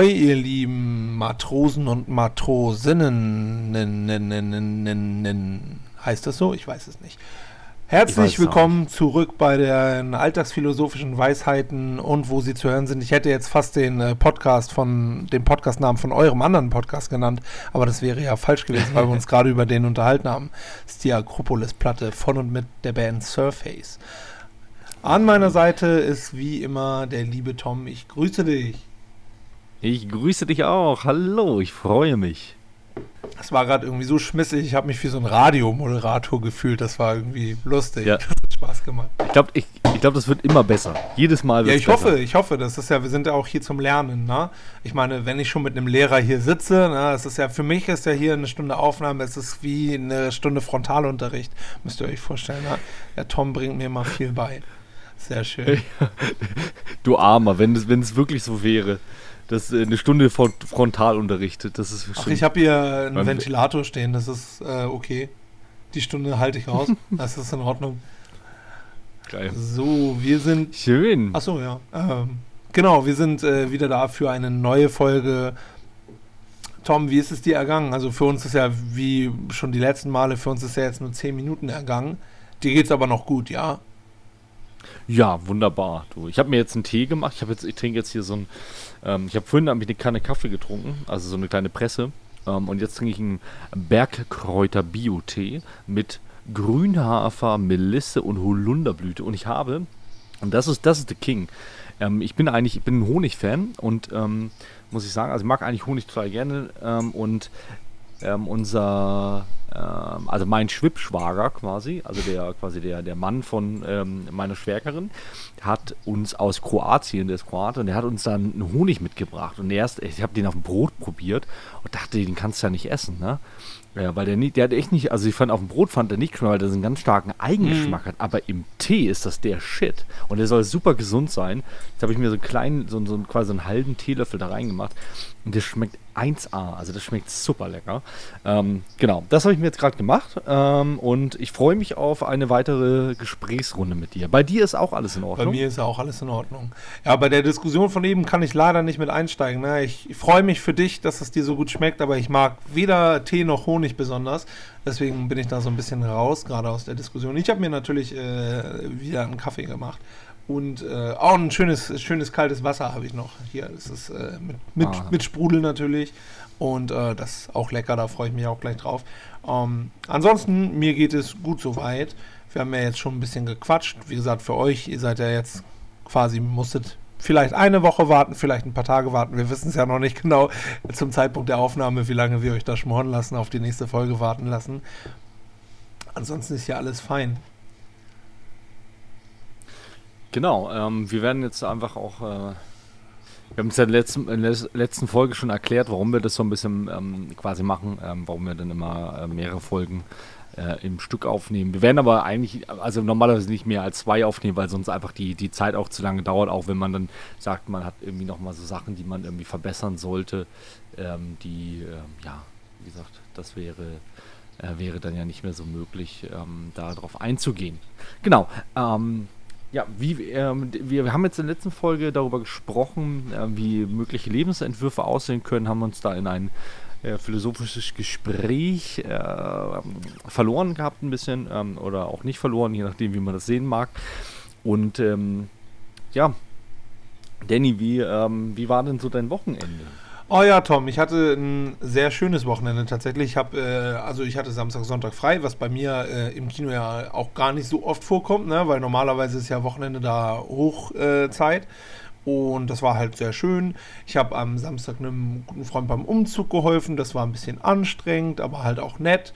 Ahoi, ihr lieben Matrosen und Matrosinnen. Heißt das so? Ich weiß es nicht. Herzlich willkommen zurück bei den alltagsphilosophischen Weisheiten und wo sie zu hören sind. Ich hätte jetzt fast den äh, Podcast von dem Podcastnamen von eurem anderen Podcast genannt, aber das wäre ja falsch gewesen, weil wir uns gerade über den unterhalten haben. Das ist die Akropolis-Platte von und mit der Band Surface. An meiner Seite ist wie immer der liebe Tom. Ich grüße dich. Ich grüße dich auch. Hallo, ich freue mich. Das war gerade irgendwie so schmissig. Ich habe mich wie so ein Radiomoderator gefühlt. Das war irgendwie lustig. Ja. Das hat Spaß gemacht. Ich glaube, ich, ich glaub, das wird immer besser. Jedes Mal wird Ja, ich besser. hoffe, ich hoffe. Das ist ja, wir sind ja auch hier zum Lernen. Ne? Ich meine, wenn ich schon mit einem Lehrer hier sitze, ne, es ist ja für mich ist ja hier eine Stunde Aufnahme. Es ist wie eine Stunde Frontalunterricht. Müsst ihr euch vorstellen. Ne? Der Tom bringt mir mal viel bei. Sehr schön. Du Armer, es wenn es wirklich so wäre. Das äh, eine Stunde von Frontalunterricht. Das ist Ach, ich habe hier einen Ventilator stehen. Das ist äh, okay. Die Stunde halte ich raus. Das ist in Ordnung. geil. So, wir sind Schön. Achso, ja. Ähm, genau, wir sind äh, wieder da für eine neue Folge. Tom, wie ist es dir ergangen? Also für uns ist ja, wie schon die letzten Male, für uns ist ja jetzt nur 10 Minuten ergangen. Dir geht's aber noch gut, ja? Ja, wunderbar. Du, ich habe mir jetzt einen Tee gemacht. Ich jetzt, ich trinke jetzt hier so ein. Ähm, ich habe vorhin hab ich eine Kanne Kaffee getrunken, also so eine kleine Presse. Ähm, und jetzt trinke ich einen Bergkräuter Bio-Tee mit Grünhafer, Melisse und Holunderblüte. Und ich habe, und das ist, das ist der King. Ähm, ich bin eigentlich, ich bin ein Honig-Fan und ähm, muss ich sagen, also ich mag eigentlich Honig total gerne. Ähm, und ähm, unser, ähm, also mein Schwippschwager quasi, also der quasi der, der Mann von ähm, meiner Schwägerin, hat uns aus Kroatien, der ist Kroate, und der hat uns dann einen Honig mitgebracht. Und erst, ich habe den auf dem Brot probiert und dachte, den kannst du ja nicht essen, ne? Ja, weil der nicht, der hat echt nicht, also ich fand auf dem Brot fand der nicht weil der so einen ganz starken Eigengeschmack hat. Aber im Tee ist das der Shit. Und der soll super gesund sein. Jetzt habe ich mir so einen kleinen, so, so einen- quasi so einen halben Teelöffel da reingemacht. Und der schmeckt 1A. Also das schmeckt super lecker. Ähm, genau, das habe ich mir jetzt gerade gemacht. Ähm, und ich freue mich auf eine weitere Gesprächsrunde mit dir. Bei dir ist auch alles in Bei Ordnung. mir ist ja auch alles in Ordnung. Ja, bei der Diskussion von eben kann ich leider nicht mit einsteigen. Ne? Ich freue mich für dich, dass es dir so gut schmeckt, aber ich mag weder Tee noch Honig besonders. Deswegen bin ich da so ein bisschen raus, gerade aus der Diskussion. Ich habe mir natürlich äh, wieder einen Kaffee gemacht. Und äh, auch ein schönes, schönes kaltes Wasser habe ich noch hier. Das ist äh, mit, mit, Ah. mit Sprudel natürlich. Und äh, das ist auch lecker, da freue ich mich auch gleich drauf. Ähm, ansonsten, mir geht es gut soweit. Wir haben ja jetzt schon ein bisschen gequatscht. Wie gesagt, für euch, ihr seid ja jetzt quasi, musstet vielleicht eine Woche warten, vielleicht ein paar Tage warten. Wir wissen es ja noch nicht genau zum Zeitpunkt der Aufnahme, wie lange wir euch da schmoren lassen, auf die nächste Folge warten lassen. Ansonsten ist ja alles fein. Genau, ähm, wir werden jetzt einfach auch. Äh, wir haben es ja in der letzten, in der letzten Folge schon erklärt, warum wir das so ein bisschen ähm, quasi machen, ähm, warum wir dann immer äh, mehrere Folgen äh, im Stück aufnehmen. Wir werden aber eigentlich, also normalerweise nicht mehr als zwei aufnehmen, weil sonst einfach die, die Zeit auch zu lange dauert, auch wenn man dann sagt, man hat irgendwie nochmal so Sachen, die man irgendwie verbessern sollte, ähm, die, ähm, ja, wie gesagt, das wäre, äh, wäre dann ja nicht mehr so möglich, ähm, darauf einzugehen. Genau, ähm, ja, wie, ähm, wir, haben jetzt in der letzten Folge darüber gesprochen, äh, wie mögliche Lebensentwürfe aussehen können, haben uns da in ein äh, philosophisches Gespräch äh, verloren gehabt ein bisschen ähm, oder auch nicht verloren, je nachdem, wie man das sehen mag. Und ähm, ja, Danny, wie, ähm, wie war denn so dein Wochenende? Oh ja, Tom, ich hatte ein sehr schönes Wochenende tatsächlich. Ich habe, äh, also ich hatte Samstag, Sonntag frei, was bei mir äh, im Kino ja auch gar nicht so oft vorkommt, ne? weil normalerweise ist ja Wochenende da Hochzeit. Äh, und das war halt sehr schön. Ich habe am Samstag einem guten Freund beim Umzug geholfen. Das war ein bisschen anstrengend, aber halt auch nett.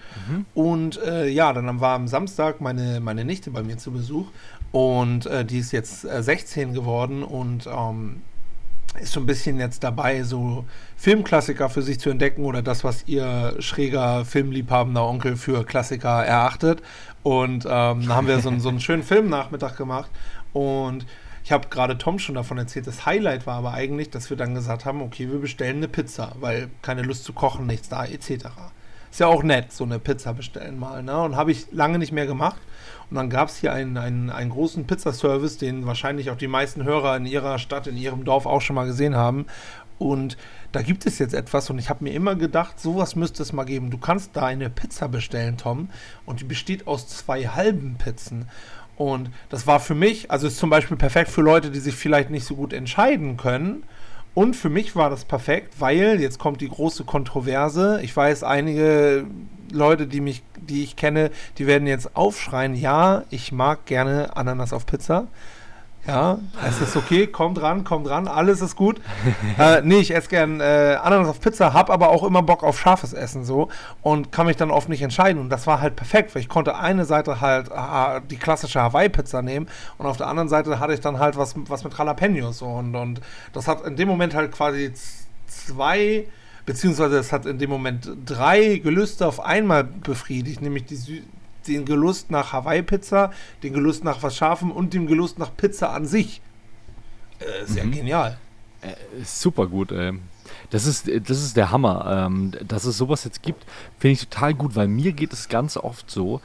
Und äh, ja, dann war am Samstag meine, meine Nichte bei mir zu Besuch. Und äh, die ist jetzt äh, 16 geworden und ähm, ist so ein bisschen jetzt dabei, so Filmklassiker für sich zu entdecken oder das, was ihr schräger, filmliebhabender Onkel für Klassiker erachtet. Und ähm, da haben wir so, einen- so einen schönen Filmnachmittag gemacht. Und ich habe gerade Tom schon davon erzählt, das Highlight war aber eigentlich, dass wir dann gesagt haben, okay, wir bestellen eine Pizza, weil keine Lust zu kochen, nichts da, etc. Ist ja auch nett, so eine Pizza bestellen mal. Ne? Und habe ich lange nicht mehr gemacht. Und dann gab es hier einen, einen, einen großen Pizzaservice, den wahrscheinlich auch die meisten Hörer in ihrer Stadt, in ihrem Dorf auch schon mal gesehen haben. Und da gibt es jetzt etwas und ich habe mir immer gedacht, sowas müsste es mal geben. Du kannst da eine Pizza bestellen, Tom, und die besteht aus zwei halben Pizzen. Und das war für mich, also ist zum Beispiel perfekt für Leute, die sich vielleicht nicht so gut entscheiden können. Und für mich war das perfekt, weil jetzt kommt die große Kontroverse. Ich weiß, einige Leute, die mich, die ich kenne, die werden jetzt aufschreien. Ja, ich mag gerne Ananas auf Pizza. Ja, es ist okay, kommt ran, kommt ran, alles ist gut. äh, nee, ich esse gern äh, Ananas auf Pizza, hab aber auch immer Bock auf scharfes Essen so und kann mich dann oft nicht entscheiden. Und das war halt perfekt, weil ich konnte eine Seite halt äh, die klassische Hawaii-Pizza nehmen und auf der anderen Seite hatte ich dann halt was, was mit Jalapenos so und, und das hat in dem Moment halt quasi zwei beziehungsweise es hat in dem Moment drei Gelüste auf einmal befriedigt, nämlich die Sü den Gelust nach Hawaii-Pizza, den Gelust nach was Scharfem und den Gelust nach Pizza an sich. Äh, sehr mhm. genial. Äh, super gut, ey. Das ist, das ist der Hammer. Ähm, dass es sowas jetzt gibt, finde ich total gut, weil mir geht es ganz oft so,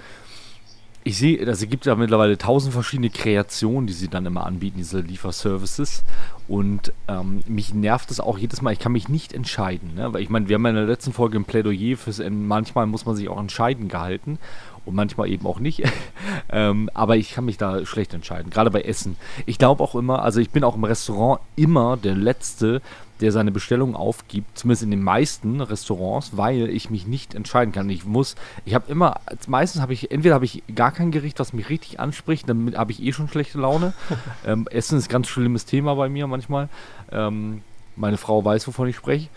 ich sehe, also es gibt ja mittlerweile tausend verschiedene Kreationen, die sie dann immer anbieten, diese Lieferservices. Und ähm, mich nervt es auch jedes Mal, ich kann mich nicht entscheiden. Ne? Weil ich meine, wir haben in der letzten Folge ein Plädoyer fürs manchmal muss man sich auch entscheiden gehalten und manchmal eben auch nicht. ähm, aber ich kann mich da schlecht entscheiden, gerade bei Essen. Ich glaube auch immer, also ich bin auch im Restaurant immer der Letzte, der seine Bestellung aufgibt, zumindest in den meisten Restaurants, weil ich mich nicht entscheiden kann. Ich muss, ich habe immer, meistens habe ich, entweder habe ich gar kein Gericht, was mich richtig anspricht, dann habe ich eh schon schlechte Laune. ähm, Essen ist ein ganz schlimmes Thema bei mir manchmal. Ähm, meine Frau weiß, wovon ich spreche.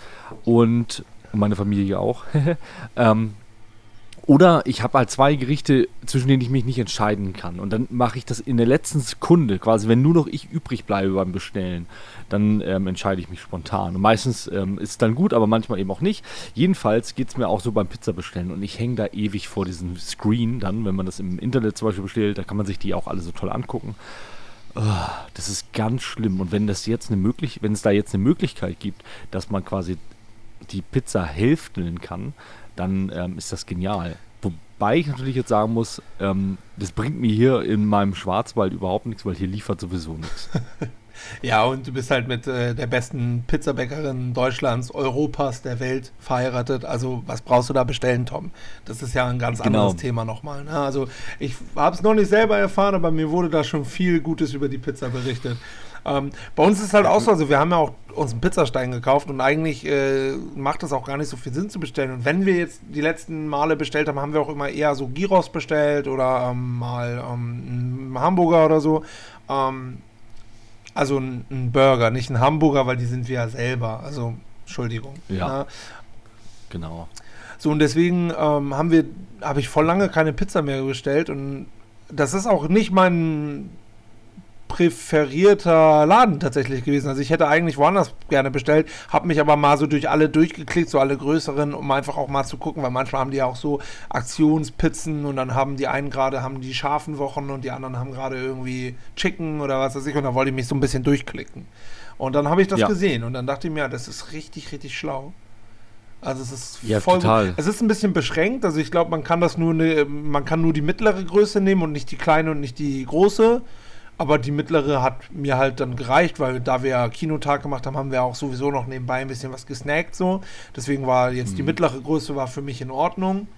Und, und meine Familie auch. ähm, oder ich habe halt zwei Gerichte, zwischen denen ich mich nicht entscheiden kann. Und dann mache ich das in der letzten Sekunde, quasi, wenn nur noch ich übrig bleibe beim Bestellen, dann ähm, entscheide ich mich spontan. Und meistens ähm, ist es dann gut, aber manchmal eben auch nicht. Jedenfalls geht es mir auch so beim Pizza bestellen. Und ich hänge da ewig vor diesem Screen dann, wenn man das im Internet zum Beispiel bestellt, da kann man sich die auch alle so toll angucken. Oh, das ist ganz schlimm. Und wenn das jetzt eine möglich wenn es da jetzt eine Möglichkeit gibt, dass man quasi die Pizza hälfteln kann, dann ähm, ist das genial. Wobei ich natürlich jetzt sagen muss, ähm, das bringt mir hier in meinem Schwarzwald überhaupt nichts, weil hier liefert sowieso nichts. ja, und du bist halt mit äh, der besten Pizzabäckerin Deutschlands, Europas, der Welt verheiratet. Also was brauchst du da bestellen, Tom? Das ist ja ein ganz genau. anderes Thema nochmal. Ne? Also ich habe es noch nicht selber erfahren, aber mir wurde da schon viel Gutes über die Pizza berichtet. Ähm, bei uns ist es halt auch so, also wir haben ja auch uns einen Pizzastein gekauft und eigentlich äh, macht es auch gar nicht so viel Sinn zu bestellen. Und wenn wir jetzt die letzten Male bestellt haben, haben wir auch immer eher so Gyros bestellt oder ähm, mal ähm, einen Hamburger oder so. Ähm, also ein, Burger, nicht ein Hamburger, weil die sind wir ja selber. Also, Entschuldigung. Ja. Ne? Genau. So, und deswegen ähm, haben wir, habe ich voll lange keine Pizza mehr bestellt und das ist auch nicht mein präferierter Laden tatsächlich gewesen. Also ich hätte eigentlich woanders gerne bestellt, habe mich aber mal so durch alle durchgeklickt, so alle größeren, um einfach auch mal zu gucken, weil manchmal haben die ja auch so Aktionspizzen und dann haben die einen gerade haben die scharfen Wochen und die anderen haben gerade irgendwie Chicken oder was weiß ich und da wollte ich mich so ein bisschen durchklicken. Und dann habe ich das ja. gesehen und dann dachte ich mir, ja, das ist richtig, richtig schlau. Also es ist ja, voll total. Es ist ein bisschen beschränkt. Also ich glaube, man kann das nur ne, man kann nur die mittlere Größe nehmen und nicht die kleine und nicht die große. Aber die mittlere hat mir halt dann gereicht, weil da wir ja Kinotag gemacht haben, haben wir auch sowieso noch nebenbei ein bisschen was gesnackt so. Deswegen war jetzt mhm. die mittlere Größe war für mich in Ordnung.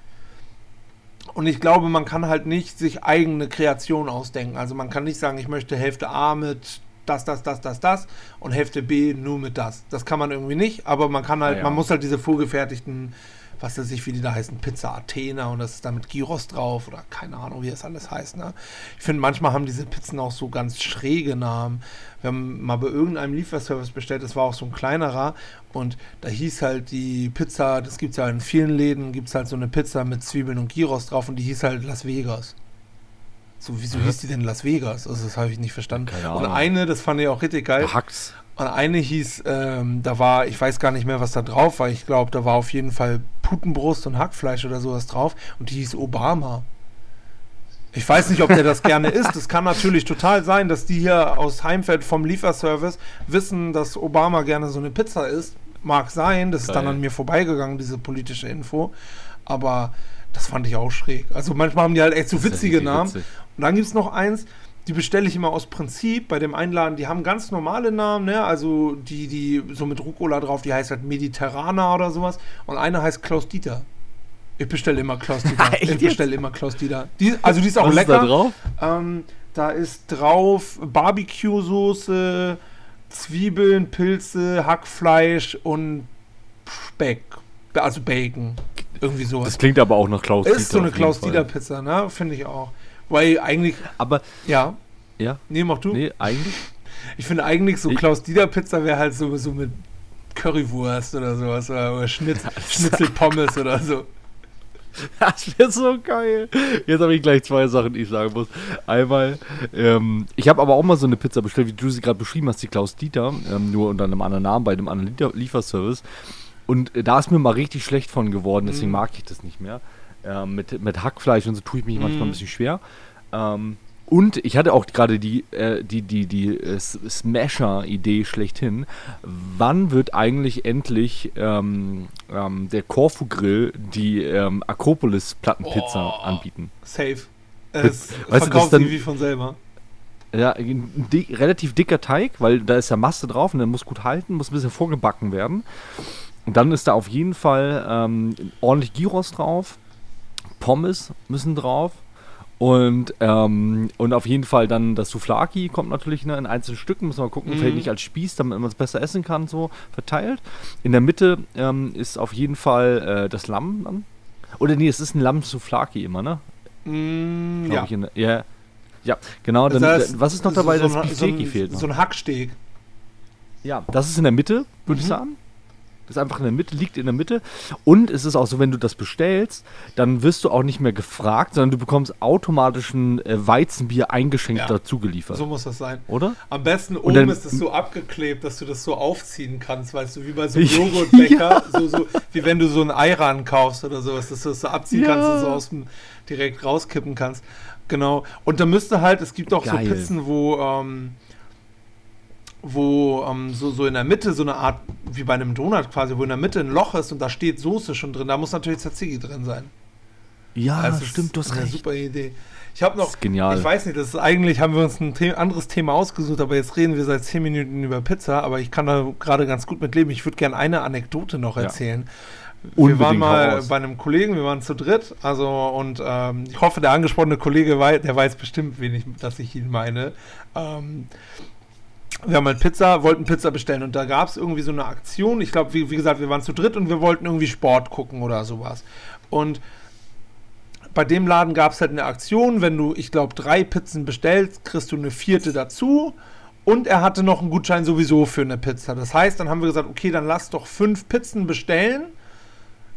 Und ich glaube, man kann halt nicht sich eigene Kreation ausdenken. Also man kann nicht sagen, ich möchte Hälfte A mit das, das, das, das, das und Hälfte B nur mit das. Das kann man irgendwie nicht, aber man kann halt, ja, ja. man muss halt diese vorgefertigten was weiß ich, wie die da heißen, Pizza Athena und das ist da mit Gyros drauf oder keine Ahnung, wie das alles heißt. Ne? Ich finde, manchmal haben diese Pizzen auch so ganz schräge Namen. Wir haben mal bei irgendeinem Lieferservice bestellt, das war auch so ein kleinerer und da hieß halt die Pizza, das gibt es ja in vielen Läden, gibt es halt so eine Pizza mit Zwiebeln und Gyros drauf und die hieß halt Las Vegas. So, wieso hieß die denn Las Vegas? Also, das habe ich nicht verstanden. Und eine, das fand ich auch richtig geil. Hacks. Und eine hieß, ähm, da war, ich weiß gar nicht mehr, was da drauf war. Ich glaube, da war auf jeden Fall Putenbrust und Hackfleisch oder sowas drauf. Und die hieß Obama. Ich weiß nicht, ob der das gerne isst. Es kann natürlich total sein, dass die hier aus Heimfeld vom Lieferservice wissen, dass Obama gerne so eine Pizza isst. Mag sein, das Geil. ist dann an mir vorbeigegangen, diese politische Info. Aber das fand ich auch schräg. Also manchmal haben die halt echt so witzige ja Namen. Witzig. Und dann gibt es noch eins, die bestelle ich immer aus Prinzip bei dem Einladen. Die haben ganz normale Namen, ne? Also die, die so mit Rucola drauf, die heißt halt Mediterraner oder sowas. Und eine heißt Klaus Dieter. Ich bestelle immer Klaus Dieter. Ich bestelle immer Klaus Dieter. Die, also die ist auch Was lecker. ist da drauf? Ähm, da ist drauf Barbecue-Soße, Zwiebeln, Pilze, Hackfleisch und Speck. Also Bacon. Irgendwie sowas. Das klingt aber auch nach Klaus ist so Dieter eine Klaus Fall. Dieter Pizza, ne? Finde ich auch. Weil eigentlich, Aber, ja. ja, Nee, mach du. nee, eigentlich. Ich finde eigentlich so Ich- Klaus Dieter Pizza wäre halt so, so mit Currywurst oder sowas oder, oder Schnitz, Schnitzelpommes oder so. Das wäre so geil. Jetzt habe ich gleich zwei Sachen, die ich sagen muss. Einmal, ähm, ich habe aber auch mal so eine Pizza bestellt, wie du sie gerade beschrieben hast, die Klaus Dieter, ähm, nur unter einem anderen Namen bei einem anderen Liefer Lieferservice. Und äh, da ist mir mal richtig schlecht von geworden, deswegen Mhm. mag ich das nicht mehr. Ähm, mit, mit Hackfleisch und so tue ich mich manchmal ein Mhm. bisschen schwer. Ähm, und ich hatte auch gerade die, äh, die, die, die äh, Smasher-Idee schlechthin. Wann wird eigentlich endlich ähm, ähm, der Corfu Grill die ähm, Akropolis-Plattenpizza Oh. anbieten? Safe. Es Weißt du, verkauft dann- sich wie von selber. Ja, ein di relativ dicker Teig, weil da ist ja Masse drauf und der muss gut halten, muss ein bisschen vorgebacken werden. Und dann ist da auf jeden Fall ähm, ordentlich Gyros drauf, Pommes müssen drauf und, ähm, und auf jeden Fall dann das Souflaki kommt natürlich ne, in einzelnen Stücken, müssen wir gucken, Mhm. vielleicht nicht als Spieß, damit man es besser essen kann, so verteilt. In der Mitte ähm, ist auf jeden Fall äh, das Lamm dann. Oder nee, es ist ein Lamm-Souflaki immer, ne? Mm, ja. Ich der- ja. Ja, genau. Dann, Das heißt, was ist noch dabei? so, das so, ein- Beefsteaky so, fehlt noch. so ein Hacksteg. Ja, das ist in der Mitte, würde ich Mhm. sagen. Das ist einfach in der Mitte, liegt in der Mitte. Und es ist auch so, wenn du das bestellst, dann wirst du auch nicht mehr gefragt, sondern du bekommst automatisch ein äh, Weizenbier eingeschenkt Ja. dazu geliefert. So muss das sein. Oder? Am besten oben dann- ist es so abgeklebt, dass du das so aufziehen kannst, weißt du, wie bei so einem Ja. Joghurtbäcker, so, so, wie wenn du so ein Eiran kaufst oder sowas, dass du das so abziehen Ja. kannst und so aus dem direkt rauskippen kannst. Genau. Und da müsste halt, es gibt auch Geil. so Pizzen, wo, ähm, wo ähm, so, so in der Mitte so eine Art, wie bei einem Donut quasi, wo in der Mitte ein Loch ist und da steht Soße schon drin. Da muss natürlich Tzatziki drin sein. Ja, Also stimmt, du ist hast eine recht. super Idee. Ich habe noch, genial. ich weiß nicht, das ist eigentlich, haben wir uns ein The anderes Thema ausgesucht, aber jetzt reden wir seit 10 Minuten über Pizza, aber ich kann da gerade ganz gut mit leben. Ich würde gerne eine Anekdote noch Ja. erzählen. wir Unbedingt, waren mal bei einem Kollegen, wir waren zu dritt, also und ähm, ich hoffe, der angesprochene Kollege, wei der weiß bestimmt, wen ich, dass ich ihn meine. Ähm, wir haben halt Pizza, wollten Pizza bestellen und da gab es irgendwie so eine Aktion. Ich glaube, wie, wie gesagt, wir waren zu dritt und wir wollten irgendwie Sport gucken oder sowas. Und bei dem Laden gab es halt eine Aktion, wenn du, ich glaube, drei Pizzen bestellst, kriegst du eine vierte dazu. Und er hatte noch einen Gutschein sowieso für eine Pizza. Das heißt, dann haben wir gesagt, okay, dann lass doch fünf Pizzen bestellen.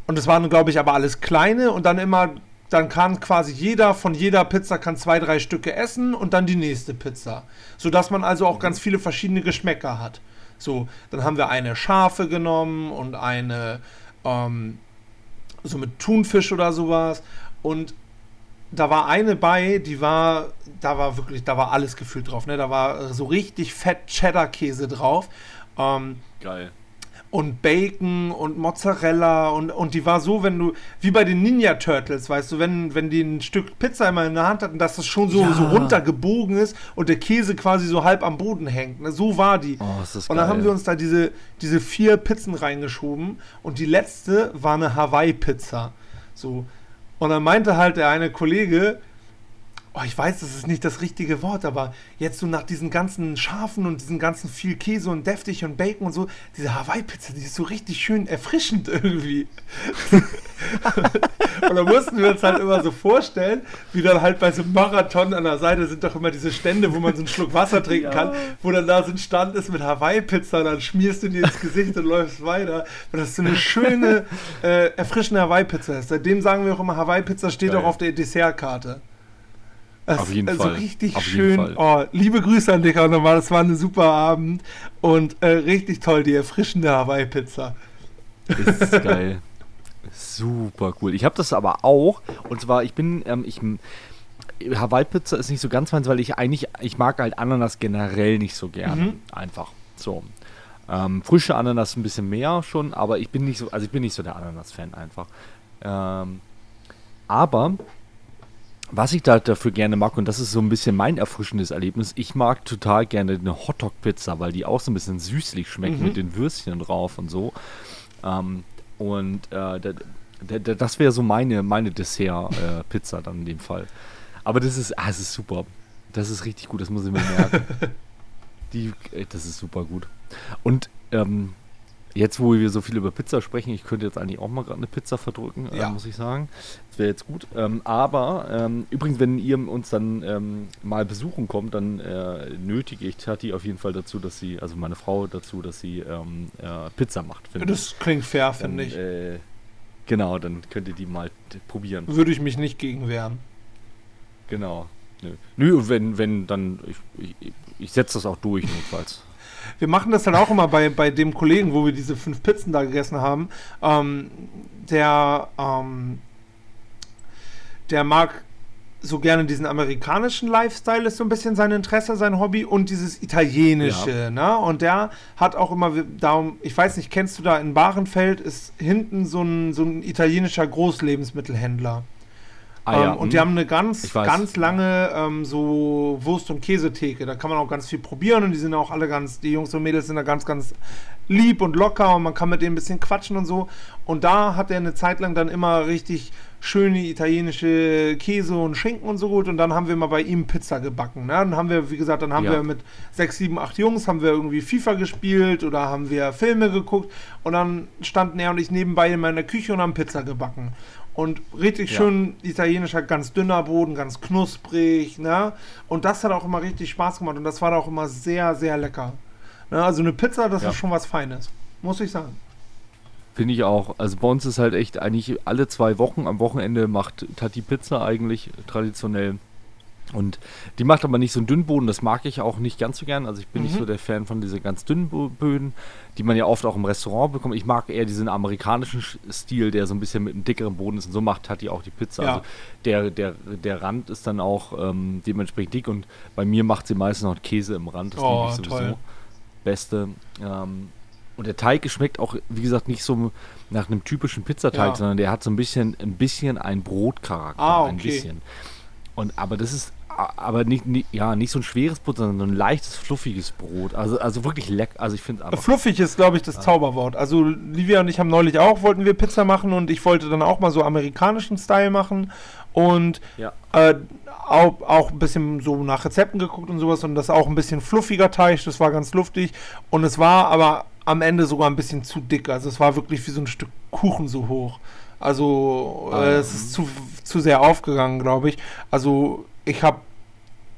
Und das waren, glaube ich, aber alles kleine. Und dann immer, dann kann quasi jeder von jeder Pizza kann zwei, drei Stücke essen und dann die nächste Pizza. Sodass man also auch ganz viele verschiedene Geschmäcker hat. So, dann haben wir eine Schafe genommen und eine ähm, so mit Thunfisch oder sowas. Und da war eine bei, die war, da war wirklich, da war alles gefühlt drauf. Ne? Da war so richtig fett Cheddar-Käse drauf. Ähm, Geil. Und Bacon und Mozzarella und, und die war so, wenn du, wie bei den Ninja Turtles, weißt du, wenn, wenn die ein Stück Pizza immer in der Hand hatten, dass das schon so, Ja. so runtergebogen ist und der Käse quasi so halb am Boden hängt. Ne? So war die. Oh, ist das und dann geil. haben wir uns da diese, diese vier Pizzen reingeschoben und die letzte war eine Hawaii-Pizza. So. Und dann meinte halt der eine Kollege, oh, ich weiß, das ist nicht das richtige Wort, aber jetzt so nach diesen ganzen Schafen und diesen ganzen viel Käse und deftig und Bacon und so, diese Hawaii-Pizza, die ist so richtig schön erfrischend irgendwie. und dann mussten wir uns halt immer so vorstellen, wie dann halt bei so einem Marathon an der Seite sind doch immer diese Stände, wo man so einen Schluck Wasser trinken Ja. kann, wo dann da so ein Stand ist mit Hawaii-Pizza, dann schmierst du dir ins Gesicht und läufst weiter. Und das ist so eine schöne, äh, erfrischende Hawaii-Pizza ist. Seitdem sagen wir auch immer, Hawaii-Pizza steht Geil. auch auf der Dessertkarte. Das Auf jeden also Fall. richtig Auf schön. Oh, liebe Grüße an dich auch nochmal. Das war ein super Abend und äh, richtig toll, die erfrischende Hawaii-Pizza. Ist geil. Super cool. Ich habe das aber auch. Und zwar, ich bin, ähm, ich. Hawaii-Pizza ist nicht so ganz meins, weil ich eigentlich, ich mag halt Ananas generell nicht so gerne. Mhm. Einfach. So. Ähm, frische Ananas ein bisschen mehr schon, aber ich bin nicht so, also ich bin nicht so der Ananas-Fan einfach. Ähm, aber was ich da dafür gerne mag, und das ist so ein bisschen mein erfrischendes Erlebnis, ich mag total gerne eine Hotdog-Pizza, weil die auch so ein bisschen süßlich schmeckt Mhm. mit den Würstchen drauf und so. Ähm, und äh, da, da, da, das wäre so meine, meine Dessert-Pizza dann in dem Fall. Aber das ist, ah, es ist super. Das ist richtig gut, das muss ich mir merken. Die, äh, das ist super gut. Und ähm, jetzt, wo wir so viel über Pizza sprechen, ich könnte jetzt eigentlich auch mal gerade eine Pizza verdrücken, Ja. äh, muss ich sagen. Wäre jetzt gut. Ähm, aber ähm, übrigens, wenn ihr uns dann ähm, mal besuchen kommt, dann äh, nötige ich Tati auf jeden Fall dazu, dass sie, also meine Frau dazu, dass sie ähm, äh, Pizza macht. ich. Das klingt fair, finde ich. Äh, genau, dann könnt ihr die mal probieren. Würde ich mich nicht gegen wehren. Genau. Nö, Nö wenn, wenn, dann, ich, ich, ich setze das auch durch, notfalls. Wir machen das dann auch immer bei, bei dem Kollegen, wo wir diese fünf Pizzen da gegessen haben. Ähm, der, ähm, der mag so gerne diesen amerikanischen Lifestyle, ist so ein bisschen sein Interesse, sein Hobby und dieses italienische, ne? Und der hat auch immer, darum, ich weiß nicht, kennst du da in Bahrenfeld, ist hinten so ein, so ein italienischer Großlebensmittelhändler. Ähm, und die hm. haben eine ganz, ganz lange ähm, so Wurst- und Käsetheke. Da kann man auch ganz viel probieren und die sind auch alle ganz, die Jungs und Mädels sind da ganz, ganz lieb und locker und man kann mit denen ein bisschen quatschen und so. Und da hat er eine Zeit lang dann immer richtig schöne italienische Käse und Schinken und so gut. Und dann haben wir mal bei ihm Pizza gebacken. Ne? Dann haben wir, wie gesagt, dann haben Ja. wir mit sechs, sieben, acht Jungs haben wir irgendwie FIFA gespielt oder haben wir Filme geguckt und dann standen er und ich nebenbei in meiner Küche und haben Pizza gebacken. Und richtig Ja. schön italienischer, ganz dünner Boden, ganz knusprig, ne? Und das hat auch immer richtig Spaß gemacht und das war auch immer sehr, sehr lecker. Ne? Also eine Pizza, das Ja. ist schon was Feines, muss ich sagen. Finde ich auch. Also bei uns ist halt echt eigentlich alle zwei Wochen, am Wochenende macht Tati Pizza eigentlich traditionell. Und die macht aber nicht so einen Dünnboden, das mag ich auch nicht ganz so gern. Also ich bin nicht Mhm. so der Fan von diesen ganz dünnen Böden, die man ja oft auch im Restaurant bekommt. Ich mag eher diesen amerikanischen Sch- Stil, der so ein bisschen mit einem dickeren Boden ist. Und so macht Tati auch die Pizza. Ja. Also der, der, der Rand ist dann auch ähm, dementsprechend dick und bei mir macht sie meistens noch Käse im Rand. Das Oh, liebe ich sowieso. toll. Beste. Ähm, und der Teig schmeckt auch, wie gesagt, nicht so nach einem typischen Pizzateig, Ja. sondern der hat so ein bisschen, ein bisschen einen Brotcharakter. Ah, Ein okay. bisschen. Und aber das ist aber nicht, nicht, ja, nicht so ein schweres Brot, sondern so ein leichtes, fluffiges Brot. Also, also wirklich lecker. Also ich finde. Fluffig ist, glaube ich, das Zauberwort. Also Livia und ich haben neulich auch, wollten wir Pizza machen und ich wollte dann auch mal so amerikanischen Style machen und Ja. äh, auch, auch ein bisschen so nach Rezepten geguckt und sowas und das auch ein bisschen fluffiger Teig, das war ganz luftig und es war aber am Ende sogar ein bisschen zu dick, also es war wirklich wie so ein Stück Kuchen so hoch. Also Ah, äh, ja. es ist zu, zu sehr aufgegangen, glaube ich. Also ich habe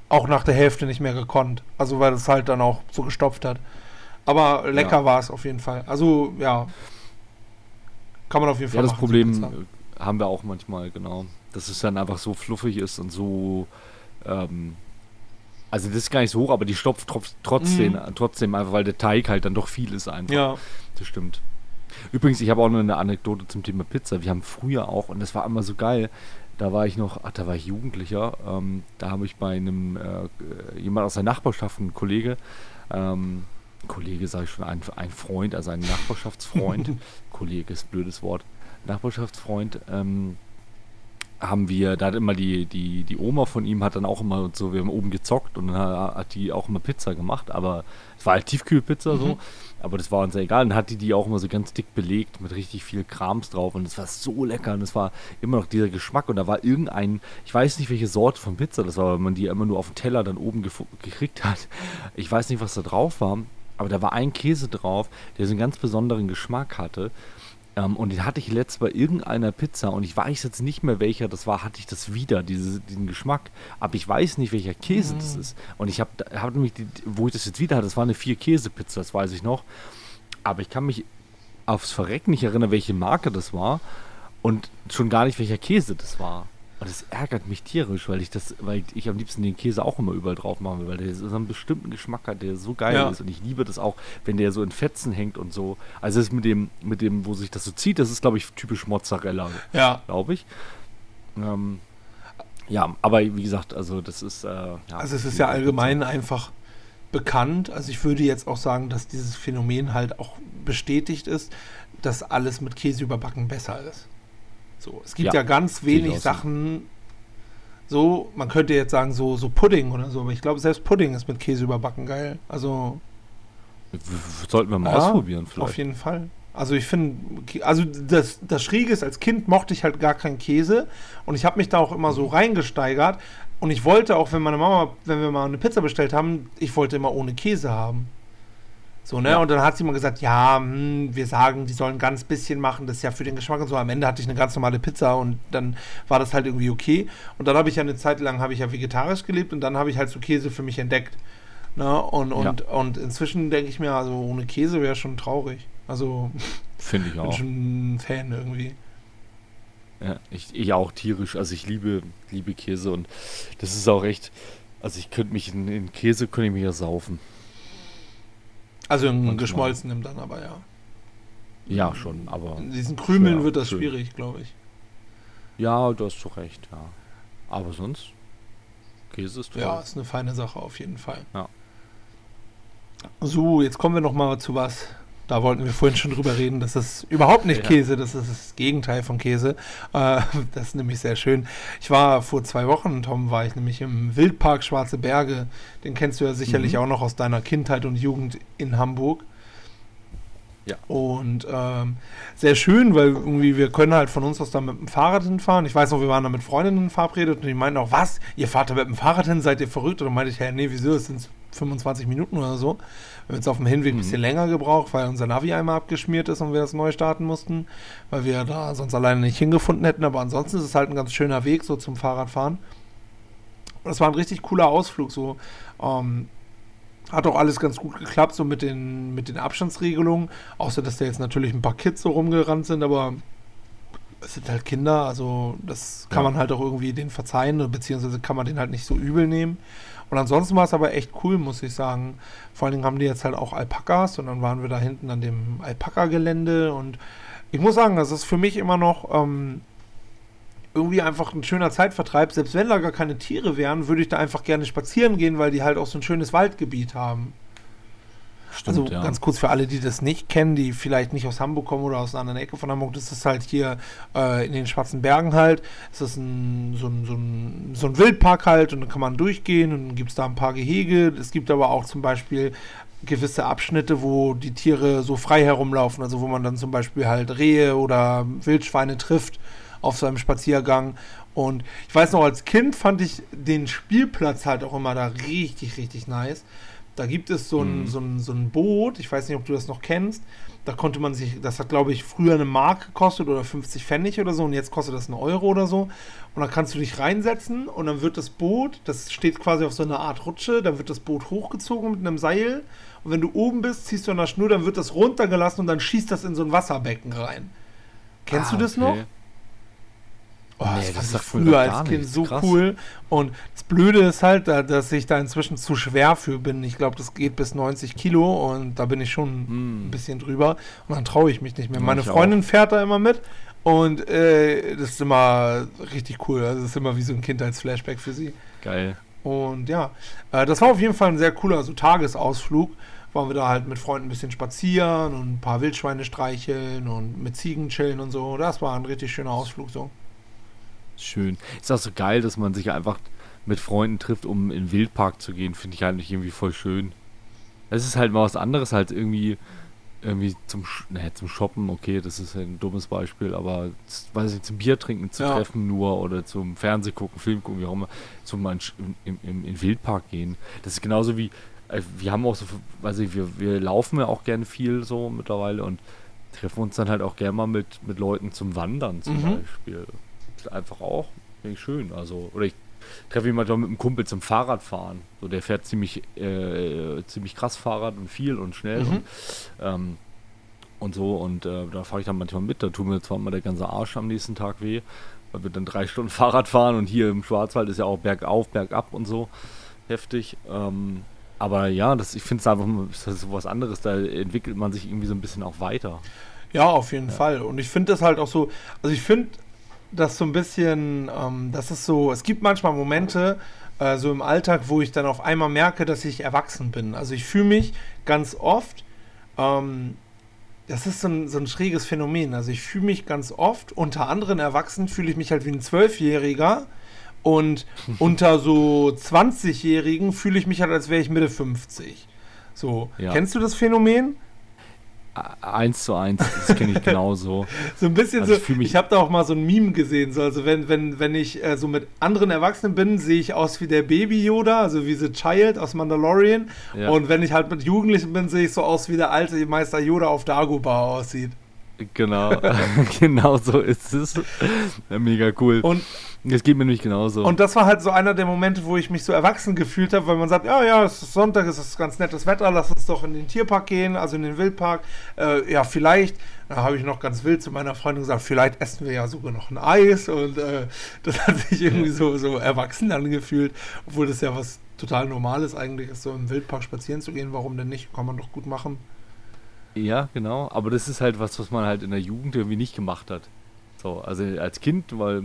auch nach der Hälfte nicht mehr gekonnt, also weil es halt dann auch so gestopft hat. Aber lecker Ja. war es auf jeden Fall. Also ja, kann man auf jeden Fall Ja, das machen, Problem haben wir auch manchmal, genau. Dass es dann einfach so fluffig ist und so. Ähm, also, das ist gar nicht so hoch, aber die stopft trotz- trotzdem, Mhm. trotzdem einfach, weil der Teig halt dann doch viel ist einfach. Ja, Das stimmt. Übrigens, ich habe auch noch eine Anekdote zum Thema Pizza. Wir haben früher auch, und das war immer so geil, da war ich noch, ach, da war ich Jugendlicher, ähm, da habe ich bei einem, äh, äh, jemand aus der Nachbarschaft, ein Kollege, ähm, Kollege sage ich schon, ein, ein Freund, also ein Nachbarschaftsfreund, Kollege ist ein blödes Wort, Nachbarschaftsfreund, ähm, haben wir, da hat immer die, die, die Oma von ihm hat dann auch immer so, wir haben oben gezockt und dann hat die auch immer Pizza gemacht, aber es war halt Tiefkühlpizza Mhm. so, aber das war uns ja egal. Dann hat die die auch immer so ganz dick belegt mit richtig viel Krams drauf und es war so lecker und es war immer noch dieser Geschmack und da war irgendein, ich weiß nicht welche Sorte von Pizza das war, weil man die immer nur auf dem Teller dann oben gekriegt hat. Ich weiß nicht, was da drauf war, aber da war ein Käse drauf, der so einen ganz besonderen Geschmack hatte. Ähm, und den hatte ich letztes bei irgendeiner Pizza und ich weiß jetzt nicht mehr welcher das war, hatte ich das wieder, diese, diesen Geschmack. Aber ich weiß nicht, welcher Käse das ist. Und ich habe hab nämlich, die, wo ich das jetzt wieder hatte, das war eine Vier-Käse-Pizza, das weiß ich noch. Aber ich kann mich aufs Verrecken nicht erinnern, welche Marke das war und schon gar nicht, welcher Käse das war. Und das ärgert mich tierisch, weil ich das, weil ich am liebsten den Käse auch immer überall drauf machen will, weil der so einen bestimmten Geschmack hat, der so geil Ja. ist. Und ich liebe das auch, wenn der so in Fetzen hängt und so. Also das mit dem, mit dem, wo sich das so zieht, das ist, glaube ich, typisch Mozzarella, ja. glaube ich. Ähm, ja, aber wie gesagt, also das ist. Äh, ja, Also es ist ja allgemein einfach bekannt. Also ich würde jetzt auch sagen, dass dieses Phänomen halt auch bestätigt ist, dass alles mit Käse überbacken besser ist. So, es gibt Ja, ja, ganz wenig. Sachen, So, man könnte jetzt sagen, so, so Pudding oder so, aber ich glaube, selbst Pudding ist mit Käse überbacken geil. Also. Sollten wir mal ja, ausprobieren, vielleicht. Auf jeden Fall. Also ich finde, also das, das Schräge ist, als Kind mochte ich halt gar keinen Käse und ich habe mich da auch immer so mhm. reingesteigert und ich wollte auch, wenn meine Mama, wenn wir mal eine Pizza bestellt haben, ich wollte immer ohne Käse haben. So, ne? Ja. Und dann hat sie immer gesagt, ja, hm, wir sagen, die sollen ganz bisschen machen, das ist ja für den Geschmack und so. Am Ende hatte ich eine ganz normale Pizza und dann war das halt irgendwie okay. Und dann habe ich ja eine Zeit lang, habe ich ja vegetarisch gelebt und dann habe ich halt so Käse für mich entdeckt. Ne? Und, und, ja. und inzwischen denke ich mir, also ohne Käse wäre schon traurig. Also finde ich auch. Bin schon ein Fan irgendwie. Ja, ich, ich auch tierisch. Also ich liebe, liebe Käse und das ist auch echt. Also ich könnte mich in, in Käse könnte ich mich ja saufen. Also in geschmolzenem dann aber ja. Ja, schon, aber. In diesen Krümeln schwer, wird das schön. schwierig, glaube ich. Ja, du hast zu Recht, ja. Aber sonst, Käse ist toll. Ja, ist eine feine Sache auf jeden Fall. Ja. So, jetzt kommen wir noch mal zu was, da wollten wir vorhin schon drüber reden. Das ist überhaupt nicht ja. Käse, das ist das Gegenteil von Käse. Äh, das ist nämlich sehr schön. Ich war vor zwei Wochen, Tom, war ich nämlich im Wildpark Schwarze Berge. Den kennst du ja sicherlich mhm. auch noch aus deiner Kindheit und Jugend in Hamburg. Ja. Und ähm, sehr schön, weil irgendwie wir können halt von uns aus da mit dem Fahrrad hinfahren. Ich weiß noch, wir waren da mit Freundinnen verabredet und die meinten auch, was? Ihr fahrt da mit dem Fahrrad hin? Seid ihr verrückt? Und dann meinte ich, ja, nee, wieso? Es sind 25 Minuten oder so. Wir haben jetzt auf dem Hinweg mhm. ein bisschen länger gebraucht, weil unser Navi einmal abgeschmiert ist und wir das neu starten mussten, weil wir da sonst alleine nicht hingefunden hätten. Aber ansonsten ist es halt ein ganz schöner Weg so zum Fahrradfahren. Das war ein richtig cooler Ausflug. So ähm, hat auch alles ganz gut geklappt, so mit den, mit den Abstandsregelungen. Außer, dass da jetzt natürlich ein paar Kids so rumgerannt sind, aber es sind halt Kinder, also das kann ja. man halt auch irgendwie denen verzeihen, beziehungsweise kann man den halt nicht so übel nehmen. Und ansonsten war es aber echt cool, muss ich sagen. Vor allen Dingen haben die jetzt halt auch Alpakas und dann waren wir da hinten an dem Alpaka-Gelände und ich muss sagen, das ist für mich immer noch ähm, irgendwie einfach ein schöner Zeitvertreib. Selbst wenn da gar keine Tiere wären, würde ich da einfach gerne spazieren gehen, weil die halt auch so ein schönes Waldgebiet haben. Stimmt, also ja. ganz kurz für alle, die das nicht kennen, die vielleicht nicht aus Hamburg kommen oder aus einer anderen Ecke von Hamburg, das ist halt hier äh, in den Schwarzen Bergen halt. Es ist ein, so, ein, so, ein, so ein Wildpark halt und da kann man durchgehen und dann gibt es da ein paar Gehege. Es gibt aber auch zum Beispiel gewisse Abschnitte, wo die Tiere so frei herumlaufen, also wo man dann zum Beispiel halt Rehe oder Wildschweine trifft auf seinem Spaziergang. Und ich weiß noch, als Kind fand ich den Spielplatz halt auch immer da richtig, richtig nice. Da gibt es so ein, mhm. so, ein, so ein Boot, ich weiß nicht, ob du das noch kennst. Da konnte man sich, das hat glaube ich früher eine Mark gekostet oder 50 Pfennig oder so und jetzt kostet das einen Euro oder so. Und dann kannst du dich reinsetzen und dann wird das Boot, das steht quasi auf so einer Art Rutsche, dann wird das Boot hochgezogen mit einem Seil und wenn du oben bist, ziehst du an der Schnur, dann wird das runtergelassen und dann schießt das in so ein Wasserbecken rein. Kennst ah, du das okay. noch? Oh, nee, das, das fand ich früher als Kind so Krass. cool. Und das Blöde ist halt, dass ich da inzwischen zu schwer für bin. Ich glaube, das geht bis 90 Kilo und da bin ich schon mm. ein bisschen drüber. Und dann traue ich mich nicht mehr. Ja, Meine Freundin auch. fährt da immer mit und äh, das ist immer richtig cool. Also das ist immer wie so ein Kindheitsflashback für sie. Geil. Und ja, äh, das war auf jeden Fall ein sehr cooler so Tagesausflug. Waren wir da halt mit Freunden ein bisschen spazieren und ein paar Wildschweine streicheln und mit Ziegen chillen und so. Das war ein richtig schöner Ausflug so. Schön. Ist auch so geil, dass man sich einfach mit Freunden trifft, um in den Wildpark zu gehen. Finde ich eigentlich irgendwie voll schön. Es ist halt mal was anderes als irgendwie irgendwie zum, naja, zum Shoppen, okay, das ist ein dummes Beispiel, aber weiß ich, zum Bier trinken zu ja. treffen nur oder zum Fernseh gucken, Film gucken, wie auch immer, zum im, im, in Wildpark gehen. Das ist genauso wie, äh, wir haben auch so, weiß ich, wir, wir laufen ja auch gerne viel so mittlerweile und treffen uns dann halt auch gerne mal mit, mit Leuten zum Wandern zum mhm. Beispiel einfach auch. Finde ich schön. Also, oder ich treffe mich manchmal mit einem Kumpel zum Fahrradfahren. So, der fährt ziemlich, äh, ziemlich krass Fahrrad und viel und schnell mhm. und, ähm, und so. Und äh, da fahre ich dann manchmal mit. Da tut mir zwar mal der ganze Arsch am nächsten Tag weh, weil wir dann drei Stunden Fahrrad fahren und hier im Schwarzwald ist ja auch bergauf, bergab und so heftig. Ähm, aber ja, das, ich finde es einfach so was anderes. Da entwickelt man sich irgendwie so ein bisschen auch weiter. Ja, auf jeden ja. Fall. Und ich finde das halt auch so, also ich finde das so ein bisschen, ähm, das ist so, es gibt manchmal Momente, äh, so im Alltag, wo ich dann auf einmal merke, dass ich erwachsen bin. Also ich fühle mich ganz oft, ähm, das ist so ein, so ein schräges Phänomen. Also ich fühle mich ganz oft, unter anderen Erwachsenen fühle ich mich halt wie ein Zwölfjähriger Und unter so 20-Jährigen fühle ich mich halt, als wäre ich Mitte 50. So, Ja. kennst du das Phänomen? Eins zu eins, das kenne ich genauso. So ein bisschen Also so, ich ich habe da auch mal so ein Meme gesehen, so, also wenn, wenn, wenn ich äh, so mit anderen Erwachsenen bin, sehe ich aus wie der Baby Yoda, also wie The Child aus Mandalorian. Ja. Und wenn ich halt mit Jugendlichen bin, sehe ich so aus wie der alte Meister Yoda auf Dagobah aussieht. Genau, genau so ist es. Mega cool. Und Es geht mir nämlich genauso. Und das war halt so einer der Momente, wo ich mich so erwachsen gefühlt habe, weil man sagt, ja, ja, es ist Sonntag, es ist ganz nettes Wetter, lass uns doch in den Tierpark gehen, also in den Wildpark. Äh, ja, vielleicht, da habe ich noch ganz wild zu meiner Freundin gesagt, vielleicht essen wir ja sogar noch ein Eis und äh, das hat sich irgendwie so, so erwachsen angefühlt, obwohl das ja was total Normales eigentlich ist, so im Wildpark spazieren zu gehen, warum denn nicht? Kann man doch gut machen. Ja, genau. Aber das ist halt was, was man halt in der Jugend irgendwie nicht gemacht hat. So, also als Kind, weil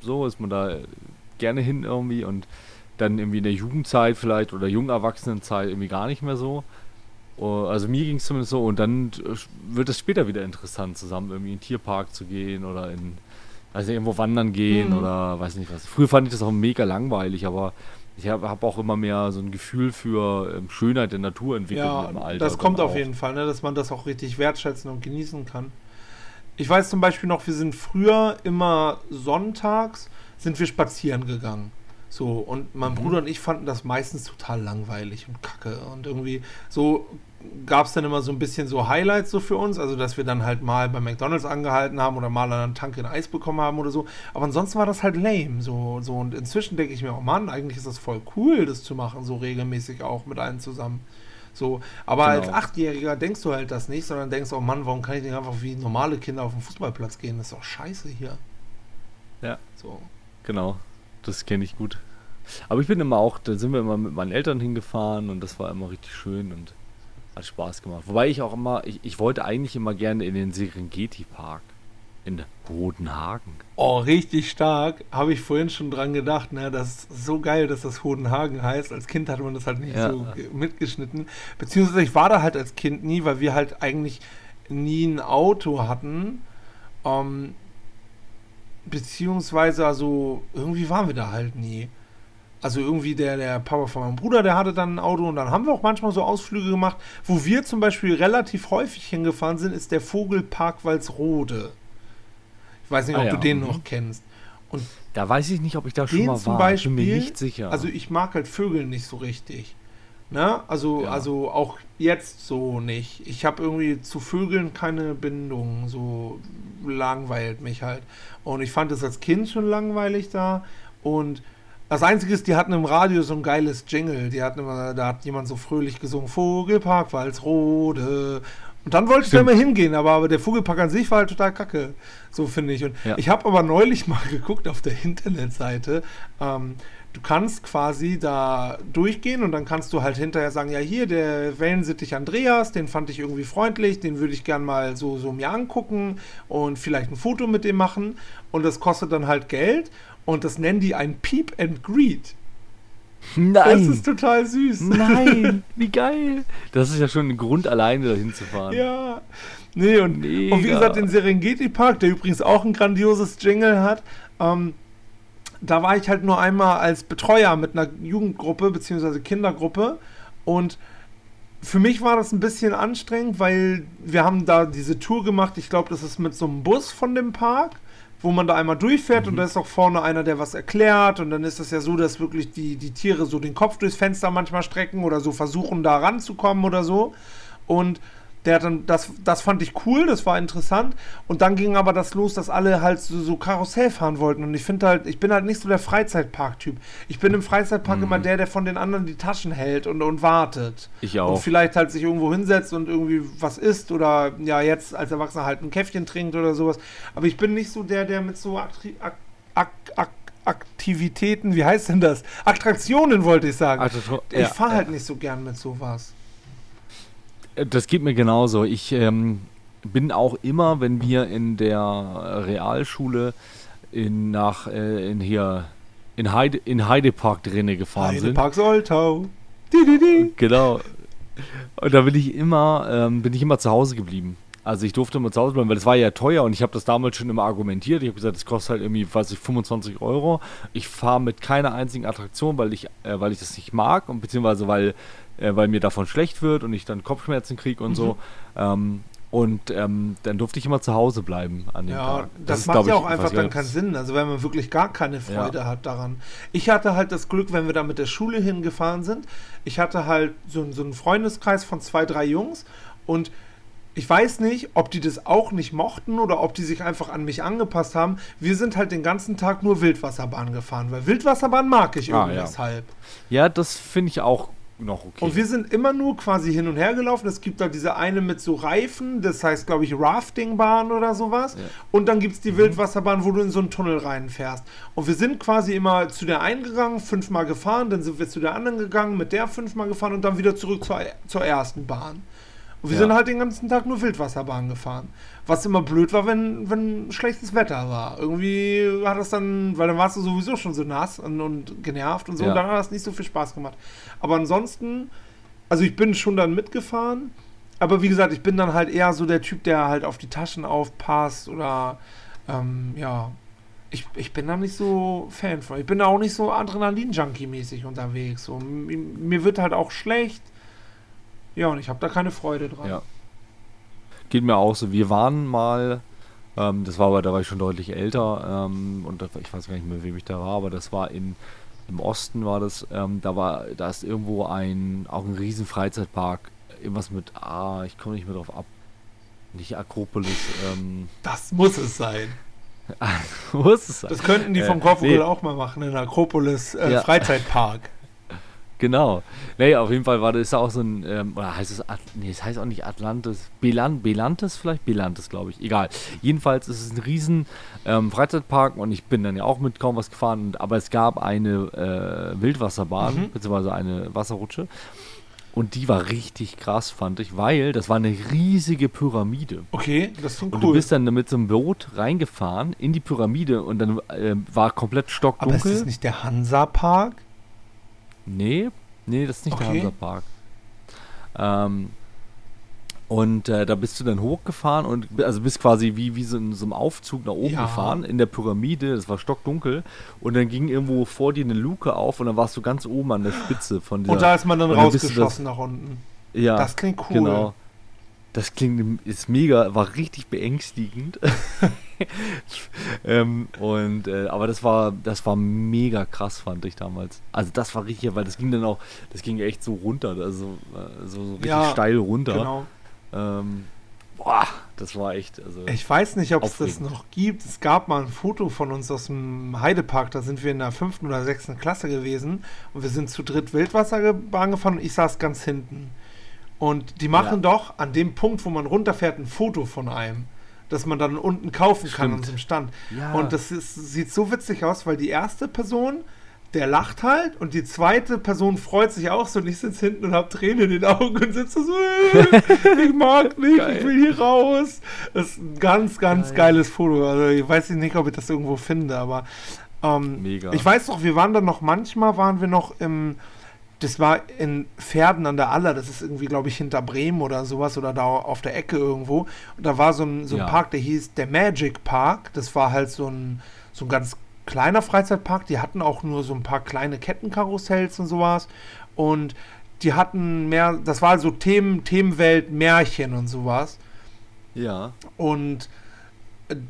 so ist man da gerne hin irgendwie und dann irgendwie in der Jugendzeit vielleicht oder jungen Erwachsenenzeit irgendwie gar nicht mehr so. Oh, Also mir ging es zumindest so und dann äh, wird es später wieder interessant, zusammen irgendwie in den Tierpark zu gehen oder in, also irgendwo wandern gehen Mhm. oder weiß nicht was. Früher fand ich das auch mega langweilig, aber ich habe hab auch immer mehr so ein Gefühl für ähm, Schönheit der Natur entwickelt Ja, im Alter. das kommt auf jeden Fall, ne, dass man das auch richtig wertschätzen und genießen kann. Ich weiß zum Beispiel noch, wir sind früher immer sonntags sind wir spazieren gegangen. So, und mein Mhm. Bruder und ich fanden das meistens total langweilig und kacke. Und irgendwie so gab es dann immer so ein bisschen so Highlights so für uns, also dass wir dann halt mal bei McDonalds angehalten haben oder mal an einer Tanke ein Eis bekommen haben oder so. Aber ansonsten war das halt lame. So, so. Und inzwischen denke ich mir, oh Mann, eigentlich ist das voll cool, das zu machen, so regelmäßig auch mit allen zusammen. So, aber Genau. als Achtjähriger denkst du halt das nicht, sondern denkst, oh Mann, warum kann ich nicht einfach wie normale Kinder auf den Fußballplatz gehen? Das ist doch scheiße hier. Ja. So. Genau, das kenne ich gut. Aber ich bin immer auch, da sind wir immer mit meinen Eltern hingefahren und das war immer richtig schön und hat Spaß gemacht. Wobei ich auch immer, ich, ich wollte eigentlich immer gerne in den Serengeti-Park in Bodenhagen. Oh, richtig stark. Habe ich vorhin schon dran gedacht. Ne? Das ist so geil, dass das Hodenhagen heißt. Als Kind hatte man das halt nicht Ja. so ge- mitgeschnitten. Beziehungsweise ich war da halt als Kind nie, weil wir halt eigentlich nie ein Auto hatten. Ähm, beziehungsweise, also irgendwie waren wir da halt nie. Also irgendwie der, der Papa von meinem Bruder, der hatte dann ein Auto und dann haben wir auch manchmal so Ausflüge gemacht. Wo wir zum Beispiel relativ häufig hingefahren sind, ist der Vogelpark Walsrode. Ich weiß nicht, Ah ob ja, du den mhm. noch kennst. Und Da weiß ich nicht, ob ich da schon mal zum war. Beispiel, ich bin mir nicht sicher. also ich mag halt Vögel nicht so richtig. Ne? Also, Ja. also auch jetzt so nicht. Ich habe irgendwie zu Vögeln keine Bindung. So langweilt mich halt. Und ich fand es als Kind schon langweilig da. Und das Einzige ist, die hatten im Radio so ein geiles Jingle. Die hatten immer, da hat jemand so fröhlich gesungen, Vogelpark Walsrode. Und dann wollte ich da Stimmt. immer hingehen, aber, aber der Vogelpark an sich war halt total kacke. So finde ich. Und Ja. ich habe aber neulich mal geguckt auf der Internetseite. Ähm, du kannst quasi da durchgehen und dann kannst du halt hinterher sagen, ja hier, der Wellensittich Andreas, den fand ich irgendwie freundlich, den würde ich gern mal so, so mir angucken und vielleicht ein Foto mit dem machen. Und das kostet dann halt Geld und das nennen die ein Peep and Greet. Das Nein! ist total süß. Nein! Wie geil! Das ist ja schon ein Grund, alleine dahin zu fahren. Ja. Nee, und, Mega. und wie gesagt, den Serengeti-Park, der übrigens auch ein grandioses Jingle hat, ähm, da war ich halt nur einmal als Betreuer mit einer Jugendgruppe bzw. Kindergruppe und für mich war das ein bisschen anstrengend, weil wir haben da diese Tour gemacht. Ich glaube, das ist mit so einem Bus von dem Park, wo man da einmal durchfährt und da ist auch vorne einer, der was erklärt. Und dann ist es ja so, dass wirklich die, die Tiere so den Kopf durchs Fenster manchmal strecken oder so versuchen, da ranzukommen oder so. Und der hat dann, das, das fand ich cool, das war interessant. Und dann ging aber das los, dass alle halt so, so Karussell fahren wollten. Und ich finde halt, ich bin halt nicht so der Freizeitpark-Typ. Ich bin im Freizeitpark immer der, der von den anderen die Taschen hält und, und wartet. Ich Und auch. vielleicht halt sich irgendwo hinsetzt und irgendwie was isst oder ja, jetzt als Erwachsener halt ein Käffchen trinkt oder sowas. Aber ich bin nicht so der, der mit so Aktri ak ak ak Aktivitäten, wie heißt denn das? Attraktionen wollte ich sagen. Also, ich ja, fahre ja. halt nicht so gern mit sowas. Das geht mir genauso. Ich ähm, bin auch immer, wenn wir in der Realschule in, nach, äh, in hier, in, Heide, in Heidepark drinne gefahren sind. Heidepark Soltau. Di, di, di. Genau. Und da bin ich immer, ähm, bin ich immer zu Hause geblieben. Also ich durfte immer zu Hause bleiben, weil es war ja teuer und ich habe das damals schon immer argumentiert. Ich habe gesagt, das kostet halt irgendwie, weiß ich, 25 Euro. Ich fahre mit keiner einzigen Attraktion, weil ich, äh, weil ich das nicht mag und beziehungsweise weil, äh, weil mir davon schlecht wird und ich dann Kopfschmerzen kriege und Mhm. so. Ähm, und ähm, dann durfte ich immer zu Hause bleiben an dem Ja, Tag. das, ist, macht ja ich, auch weiß einfach dann keinen Sinn. Also wenn man wirklich gar keine Freude Ja. hat daran. Ich hatte halt das Glück, wenn wir da mit der Schule hingefahren sind, ich hatte halt so, so einen Freundeskreis von zwei, drei Jungs und ich weiß nicht, ob die das auch nicht mochten oder ob die sich einfach an mich angepasst haben. Wir sind halt den ganzen Tag nur Wildwasserbahn gefahren, weil Wildwasserbahn mag ich Ah, irgendwie ja. deshalb. Ja, das finde ich auch noch okay. Und wir sind immer nur quasi hin und her gelaufen. Es gibt da diese eine mit so Reifen, das heißt, glaube ich, Raftingbahn oder sowas. Ja. Und dann gibt es die Wildwasserbahn, wo du in so einen Tunnel reinfährst. Und wir sind quasi immer zu der einen gegangen, fünfmal gefahren, dann sind wir zu der anderen gegangen, mit der fünfmal gefahren und dann wieder zurück zur, zur ersten Bahn. Und wir Ja. sind halt den ganzen Tag nur Wildwasserbahn gefahren. Was immer blöd war, wenn, wenn schlechtes Wetter war. Irgendwie hat das dann, weil dann warst du sowieso schon so nass und, und genervt und so. Ja. Und dann hat das nicht so viel Spaß gemacht. Aber ansonsten, also ich bin schon dann mitgefahren. Aber wie gesagt, ich bin dann halt eher so der Typ, der halt auf die Taschen aufpasst oder ähm, ja. Ich, ich bin da nicht so Fan von. Ich bin da auch nicht so Adrenalin-Junkie-mäßig unterwegs. So, mir wird halt auch schlecht. Ja, und ich habe da keine Freude dran. Ja. Geht mir auch so. Wir waren mal, ähm, das war aber, da war ich schon deutlich älter ähm, und da, ich weiß gar nicht mehr, wem ich da war, aber das war in, im Osten war das, ähm, da war, da ist irgendwo ein, auch ein riesen Freizeitpark, irgendwas mit, ah, ich komme nicht mehr drauf ab. Nicht Akropolis, ähm, Das muss es sein. ist es? Das könnten die Äh, vom Korfgrill nee. auch mal machen in Akropolis äh, Ja. Freizeitpark. Genau. Nee, auf jeden Fall war das ist auch so ein, ähm, oder heißt es, At nee, es heißt auch nicht Atlantis, Belan Belantis vielleicht? Belantis, glaube ich. Egal. Jedenfalls ist es ein riesen ähm, Freizeitpark und ich bin dann ja auch mit kaum was gefahren, und, aber es gab eine äh, Wildwasserbahn, Mhm. beziehungsweise eine Wasserrutsche. Und die war richtig krass, fand ich, weil das war eine riesige Pyramide. Okay, das klingt Und cool. du bist dann mit so einem Boot reingefahren in die Pyramide und dann äh, war komplett Aber stockdunkel. ist das nicht der Hansa-Park? Nee, nee, das ist nicht Okay. der Hansapark. Ähm, und äh, da bist du dann hochgefahren und also bist quasi wie, wie so in so einem Aufzug nach oben Ja. gefahren in der Pyramide, das war stockdunkel und dann ging irgendwo vor dir eine Luke auf und dann warst du ganz oben an der Spitze von dieser Und da ist man dann rausgeschossen nach unten. ja, Das klingt cool. Genau. Das klingt ist mega, war richtig beängstigend. ähm, und äh, aber das war das war mega krass fand ich damals. Also das war richtig, weil das ging dann auch, das ging echt so runter, also äh, so, so richtig Ja, steil runter. Genau. Ähm, boah, das war echt. Also Ich weiß nicht, ob es das noch gibt. Es gab mal ein Foto von uns aus dem Heidepark. Da sind wir in der fünften oder sechsten Klasse gewesen. Und wir sind zu dritt Wildwasserbahn gefahren und ich saß ganz hinten. Und die machen Ja. doch an dem Punkt, wo man runterfährt, ein Foto von einem. Das man dann unten kaufen kann Stimmt. an diesem Stand. Ja. Und das ist, sieht so witzig aus, weil die erste Person, der lacht halt und die zweite Person freut sich auch so und ich sitze hinten und habe Tränen in den Augen und sitze so, äh, ich mag nicht, ich Geil. will hier raus. Das ist ein ganz, ganz Geil. geiles Foto. Also ich weiß nicht, ob ich das irgendwo finde, aber ähm, ich weiß doch, wir waren dann noch, manchmal waren wir noch im, das war in Pferden an der Aller, das ist irgendwie, glaube ich, hinter Bremen oder sowas oder da auf der Ecke irgendwo. Und da war so ein, so ein Ja. Park, der hieß der Magic Park. Das war halt so ein, so ein ganz kleiner Freizeitpark. Die hatten auch nur so ein paar kleine Kettenkarussells und sowas. Und die hatten mehr, das war so Themen, Themenwelt, Märchen und sowas. ja. Und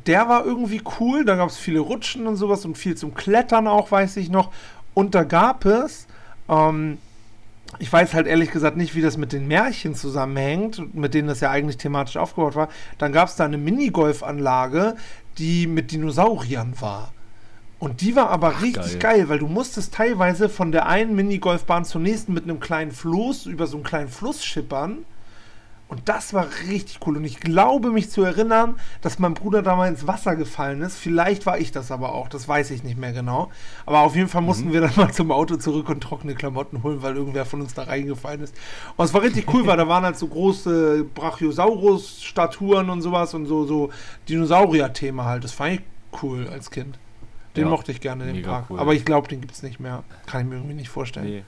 der war irgendwie cool. Da gab es viele Rutschen und sowas und viel zum Klettern auch, weiß ich noch. Und da gab es, ähm, ich weiß halt ehrlich gesagt nicht, wie das mit den Märchen zusammenhängt, mit denen das ja eigentlich thematisch aufgebaut war. Dann gab es da eine Minigolfanlage, die mit Dinosauriern war. Und die war aber richtig geil. geil. weil du musstest teilweise von der einen Minigolfbahn zur nächsten mit einem kleinen Floß über so einen kleinen Fluss schippern. Und das war richtig cool. Und ich glaube mich zu erinnern, dass mein Bruder da mal ins Wasser gefallen ist. Vielleicht war ich das aber auch. Das weiß ich nicht mehr genau. Aber auf jeden Fall mussten wir dann mal zum Auto zurück und trockene Klamotten holen, weil irgendwer von uns da reingefallen ist. Und es war richtig cool, weil da waren halt so große Brachiosaurus-Statuen und sowas und so, so Dinosaurier-Thema halt. Das fand ich cool als Kind. Den Ja, mochte ich gerne, den Park. cool. Aber ich glaube, den gibt es nicht mehr. Kann ich mir irgendwie nicht vorstellen. Nee.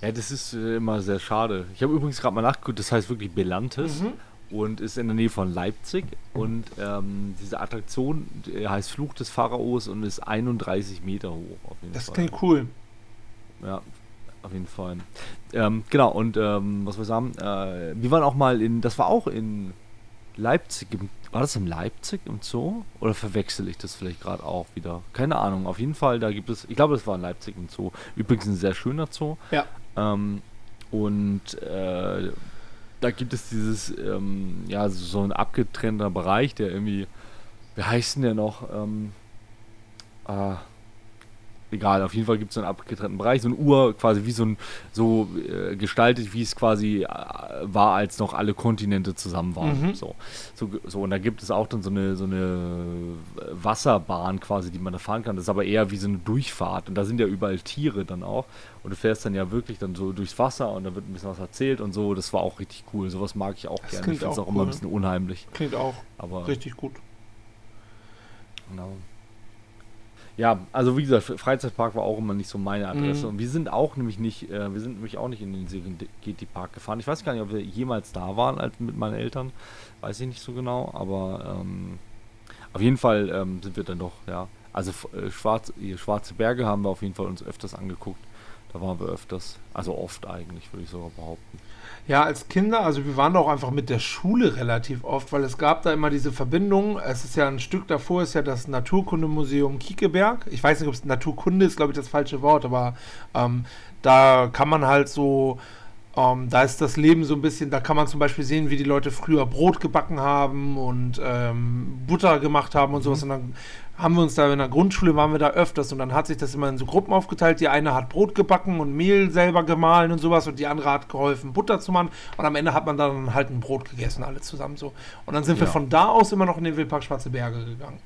Ja, das ist äh, immer sehr schade. Ich habe übrigens gerade mal nachgeguckt, das heißt wirklich Belantes. Mhm. und ist in der Nähe von Leipzig. Und ähm, diese Attraktion äh, heißt Fluch des Pharaos und ist 31 Meter hoch. das Fall. klingt cool. Ja, auf jeden Fall. Ähm, genau, und ähm, was wir sagen, äh, wir waren auch mal in, das war auch in Leipzig, war das in Leipzig im Zoo? Oder verwechsel ich das vielleicht gerade auch wieder? Keine Ahnung, auf jeden Fall, da gibt es, ich glaube, es war in Leipzig im Zoo. Übrigens ein sehr schöner Zoo. Ja. Ähm, und äh, da gibt es dieses, ähm, ja, so ein abgetrennter Bereich, der irgendwie, wie heißt denn der noch? Ähm, äh, egal, auf jeden Fall gibt es so einen abgetrennten Bereich, so ein Uhr quasi wie so ein, so äh, gestaltet, wie es quasi äh, war, als noch alle Kontinente zusammen waren. Mhm. So. so. So, und da gibt es auch dann so eine, so eine Wasserbahn quasi, die man da fahren kann. Das ist aber eher wie so eine Durchfahrt. Und da sind ja überall Tiere dann auch. Und du fährst dann ja wirklich dann so durchs Wasser und da wird ein bisschen was erzählt und so. Das war auch richtig cool. Sowas mag ich auch das gerne. Ich finde es auch, auch cool. immer ein bisschen unheimlich. Klingt auch aber richtig gut. Genau. Ja, also wie gesagt, Freizeitpark war auch immer nicht so meine Adresse. Mhm. Und wir sind auch nämlich nicht, äh, wir sind nämlich auch nicht in den Serengeti Park gefahren. Ich weiß gar nicht, ob wir jemals da waren als mit meinen Eltern. Weiß ich nicht so genau, aber ähm, auf jeden Fall ähm, sind wir dann doch, ja. Also äh, Schwarz, Schwarze Berge haben wir auf jeden Fall uns öfters angeguckt. Da waren wir öfters, also oft eigentlich, würde ich sogar behaupten. Ja, als Kinder, also wir waren auch einfach mit der Schule relativ oft, weil es gab da immer diese Verbindung. Es ist ja ein Stück davor, ist ja das Naturkundemuseum Kiekeberg. Ich weiß nicht, ob es Naturkunde ist, glaube ich, das falsche Wort, aber ähm, da kann man halt so ähm, da ist das Leben so ein bisschen, da kann man zum Beispiel sehen, wie die Leute früher Brot gebacken haben und ähm, Butter gemacht haben und sowas. Mhm. Und dann haben wir uns da in der Grundschule, waren wir da öfters und dann hat sich das immer in so Gruppen aufgeteilt. Die eine hat Brot gebacken und Mehl selber gemahlen und sowas und die andere hat geholfen, Butter zu machen. Und am Ende hat man dann halt ein Brot gegessen, alle zusammen so. Und dann sind ja. wir von da aus immer noch in den Wildpark Schwarze Berge gegangen.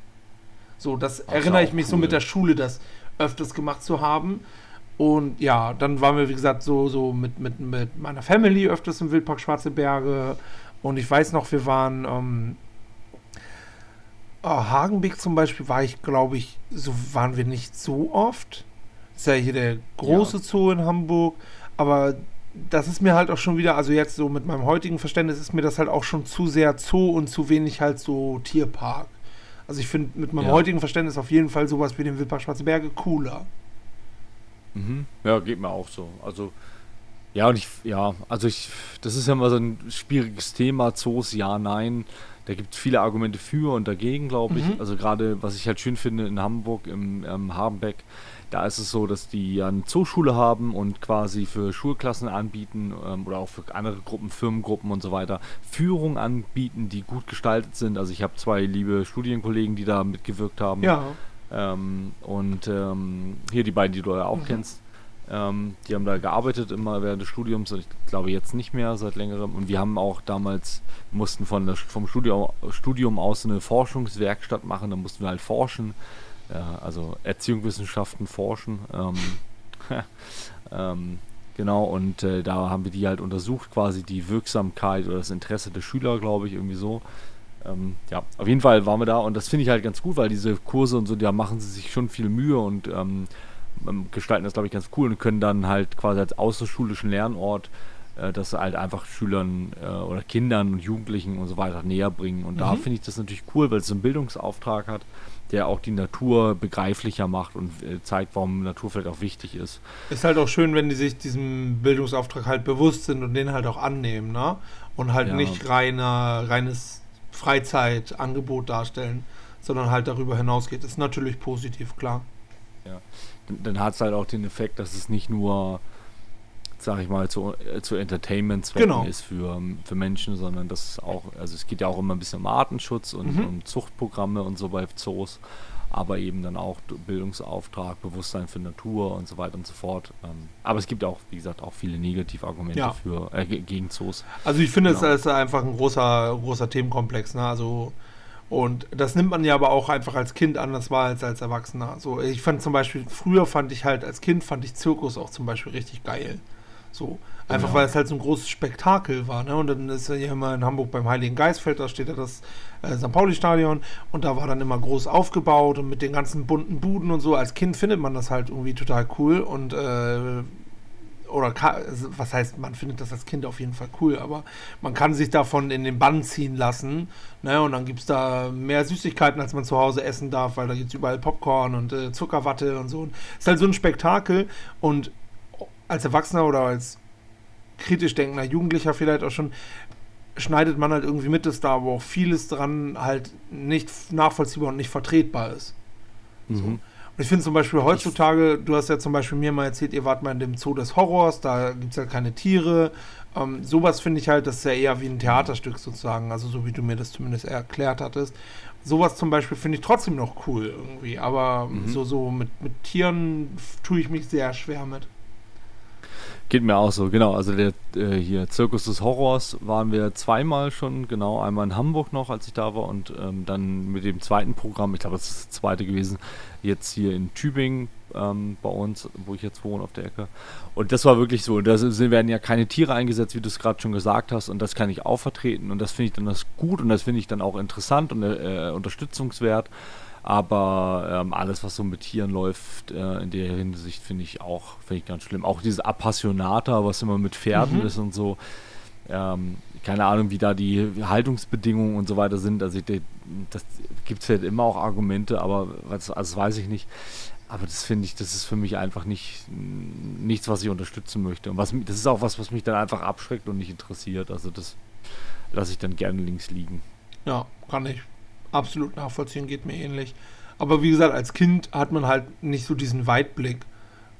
So, das Ach, erinnere ich mich cool. so mit der Schule, das öfters gemacht zu haben. Und ja, dann waren wir, wie gesagt, so, so mit, mit, mit meiner Family öfters im Wildpark Schwarze Berge. Und ich weiß noch, wir waren. Ähm, oh, Hagenbeek zum Beispiel war ich, glaube ich, so waren wir nicht so oft. ist ja hier der große ja. Zoo in Hamburg. Aber das ist mir halt auch schon wieder, also jetzt so mit meinem heutigen Verständnis ist mir das halt auch schon zu sehr Zoo und zu wenig halt so Tierpark. Also ich finde mit meinem ja. heutigen Verständnis auf jeden Fall sowas wie den Wildpark Schwarze Berge cooler. Mhm. Ja, geht mir auch so. Also, ja, und ich, ja, also ich, das ist ja immer so ein schwieriges Thema, Zoos, ja, nein. Da gibt es viele Argumente für und dagegen, glaube ich. Mhm. Also gerade, was ich halt schön finde in Hamburg, im ähm, Habenbeck, da ist es so, dass die ja eine Zooschule haben und quasi für Schulklassen anbieten ähm, oder auch für andere Gruppen, Firmengruppen und so weiter, Führungen anbieten, die gut gestaltet sind. Also ich habe zwei liebe Studienkollegen, die da mitgewirkt haben. Ja. Ähm, und ähm, hier die beiden, die du ja auch mhm. kennst, ähm, die haben da gearbeitet immer während des Studiums. Ich glaube jetzt nicht mehr seit längerem. Und wir haben auch damals, mussten von der, vom Studium, Studium aus eine Forschungswerkstatt machen. Da mussten wir halt forschen. Ja, also Erziehungswissenschaften forschen. Ähm, ähm, genau, und äh, da haben wir die halt untersucht, quasi die Wirksamkeit oder das Interesse der Schüler, glaube ich, irgendwie so. Ähm, ja, auf jeden Fall waren wir da und das finde ich halt ganz gut, weil diese Kurse und so, da machen sie sich schon viel Mühe und ähm gestalten das, glaube ich, ganz cool und können dann halt quasi als außerschulischen Lernort äh, das halt einfach Schülern äh, oder Kindern und Jugendlichen und so weiter näher bringen. Und mhm. da finde ich das natürlich cool, weil es einen Bildungsauftrag hat, der auch die Natur begreiflicher macht und äh, zeigt, warum Natur vielleicht auch wichtig ist. Ist halt auch schön, wenn die sich diesem Bildungsauftrag halt bewusst sind und den halt auch annehmen, ne? Und halt ja. nicht reiner, reines Freizeitangebot darstellen, sondern halt darüber hinausgeht. Ist natürlich positiv, klar. Ja, dann hat es halt auch den Effekt, dass es nicht nur, sag ich mal, zu, äh, zu Entertainment-Zwecken genau. ist für, für Menschen, sondern das ist auch, also es geht ja auch immer ein bisschen um Artenschutz und mhm. um Zuchtprogramme und so bei Zoos aber eben dann auch Bildungsauftrag, Bewusstsein für Natur und so weiter und so fort. Ähm, aber es gibt auch, wie gesagt, auch viele Negativargumente ja. für, äh, gegen Zoos. Also ich finde, genau. es ist einfach ein großer, großer Themenkomplex. Ne? Also und das nimmt man ja aber auch einfach als Kind anders wahr als als Erwachsener. So, ich fand zum Beispiel, früher fand ich halt als Kind fand ich Zirkus auch zum Beispiel richtig geil. So. Einfach genau. weil es halt so ein großes Spektakel war. Ne? Und dann ist ja hier immer in Hamburg beim Heiligen Geistfeld, da steht ja das äh, St. Pauli-Stadion und da war dann immer groß aufgebaut und mit den ganzen bunten Buden und so. Als Kind findet man das halt irgendwie total cool und, äh, oder was heißt, man findet das als Kind auf jeden Fall cool, aber man kann sich davon in den Bann ziehen lassen. Ne? Und dann gibt es da mehr Süßigkeiten, als man zu Hause essen darf, weil da gibt es überall Popcorn und äh, Zuckerwatte und so. Es ist halt so ein Spektakel. Und als Erwachsener oder als kritisch denkender Jugendlicher vielleicht auch schon, schneidet man halt irgendwie mit, dass da aber auch vieles dran halt nicht nachvollziehbar und nicht vertretbar ist. Mhm. So. Ich finde zum Beispiel heutzutage, du hast ja zum Beispiel mir mal erzählt, ihr wart mal in dem Zoo des Horrors, da gibt es ja keine Tiere. Ähm, sowas finde ich halt, das ist ja eher wie ein Theaterstück sozusagen, also so wie du mir das zumindest erklärt hattest. Sowas zum Beispiel finde ich trotzdem noch cool irgendwie, aber mhm. so, so mit, mit Tieren tue ich mich sehr schwer mit. Geht mir auch so, genau. Also der äh, hier Zirkus des Horrors waren wir zweimal schon, genau. Einmal in Hamburg noch, als ich da war, und ähm, dann mit dem zweiten Programm, ich glaube, das ist das zweite gewesen, jetzt hier in Tübingen ähm, bei uns, wo ich jetzt wohne, auf der Ecke. Und das war wirklich so. Da werden ja keine Tiere eingesetzt, wie du es gerade schon gesagt hast, und das kann ich auch vertreten. Und das finde ich dann das gut und das finde ich dann auch interessant und äh, unterstützungswert. Aber ähm, alles, was so mit Tieren läuft, äh, in der Hinsicht finde ich auch find ich ganz schlimm. Auch dieses Appassionata, was immer mit Pferden mhm. ist und so. Ähm, keine Ahnung, wie da die Haltungsbedingungen und so weiter sind. Also ich, das gibt es halt immer auch Argumente, aber was, also weiß ich nicht. Aber das finde ich, das ist für mich einfach nicht nichts, was ich unterstützen möchte. Und was, das ist auch was, was mich dann einfach abschreckt und nicht interessiert. Also das lasse ich dann gerne links liegen. Ja, kann ich absolut nachvollziehen, geht mir ähnlich. Aber wie gesagt, als Kind hat man halt nicht so diesen Weitblick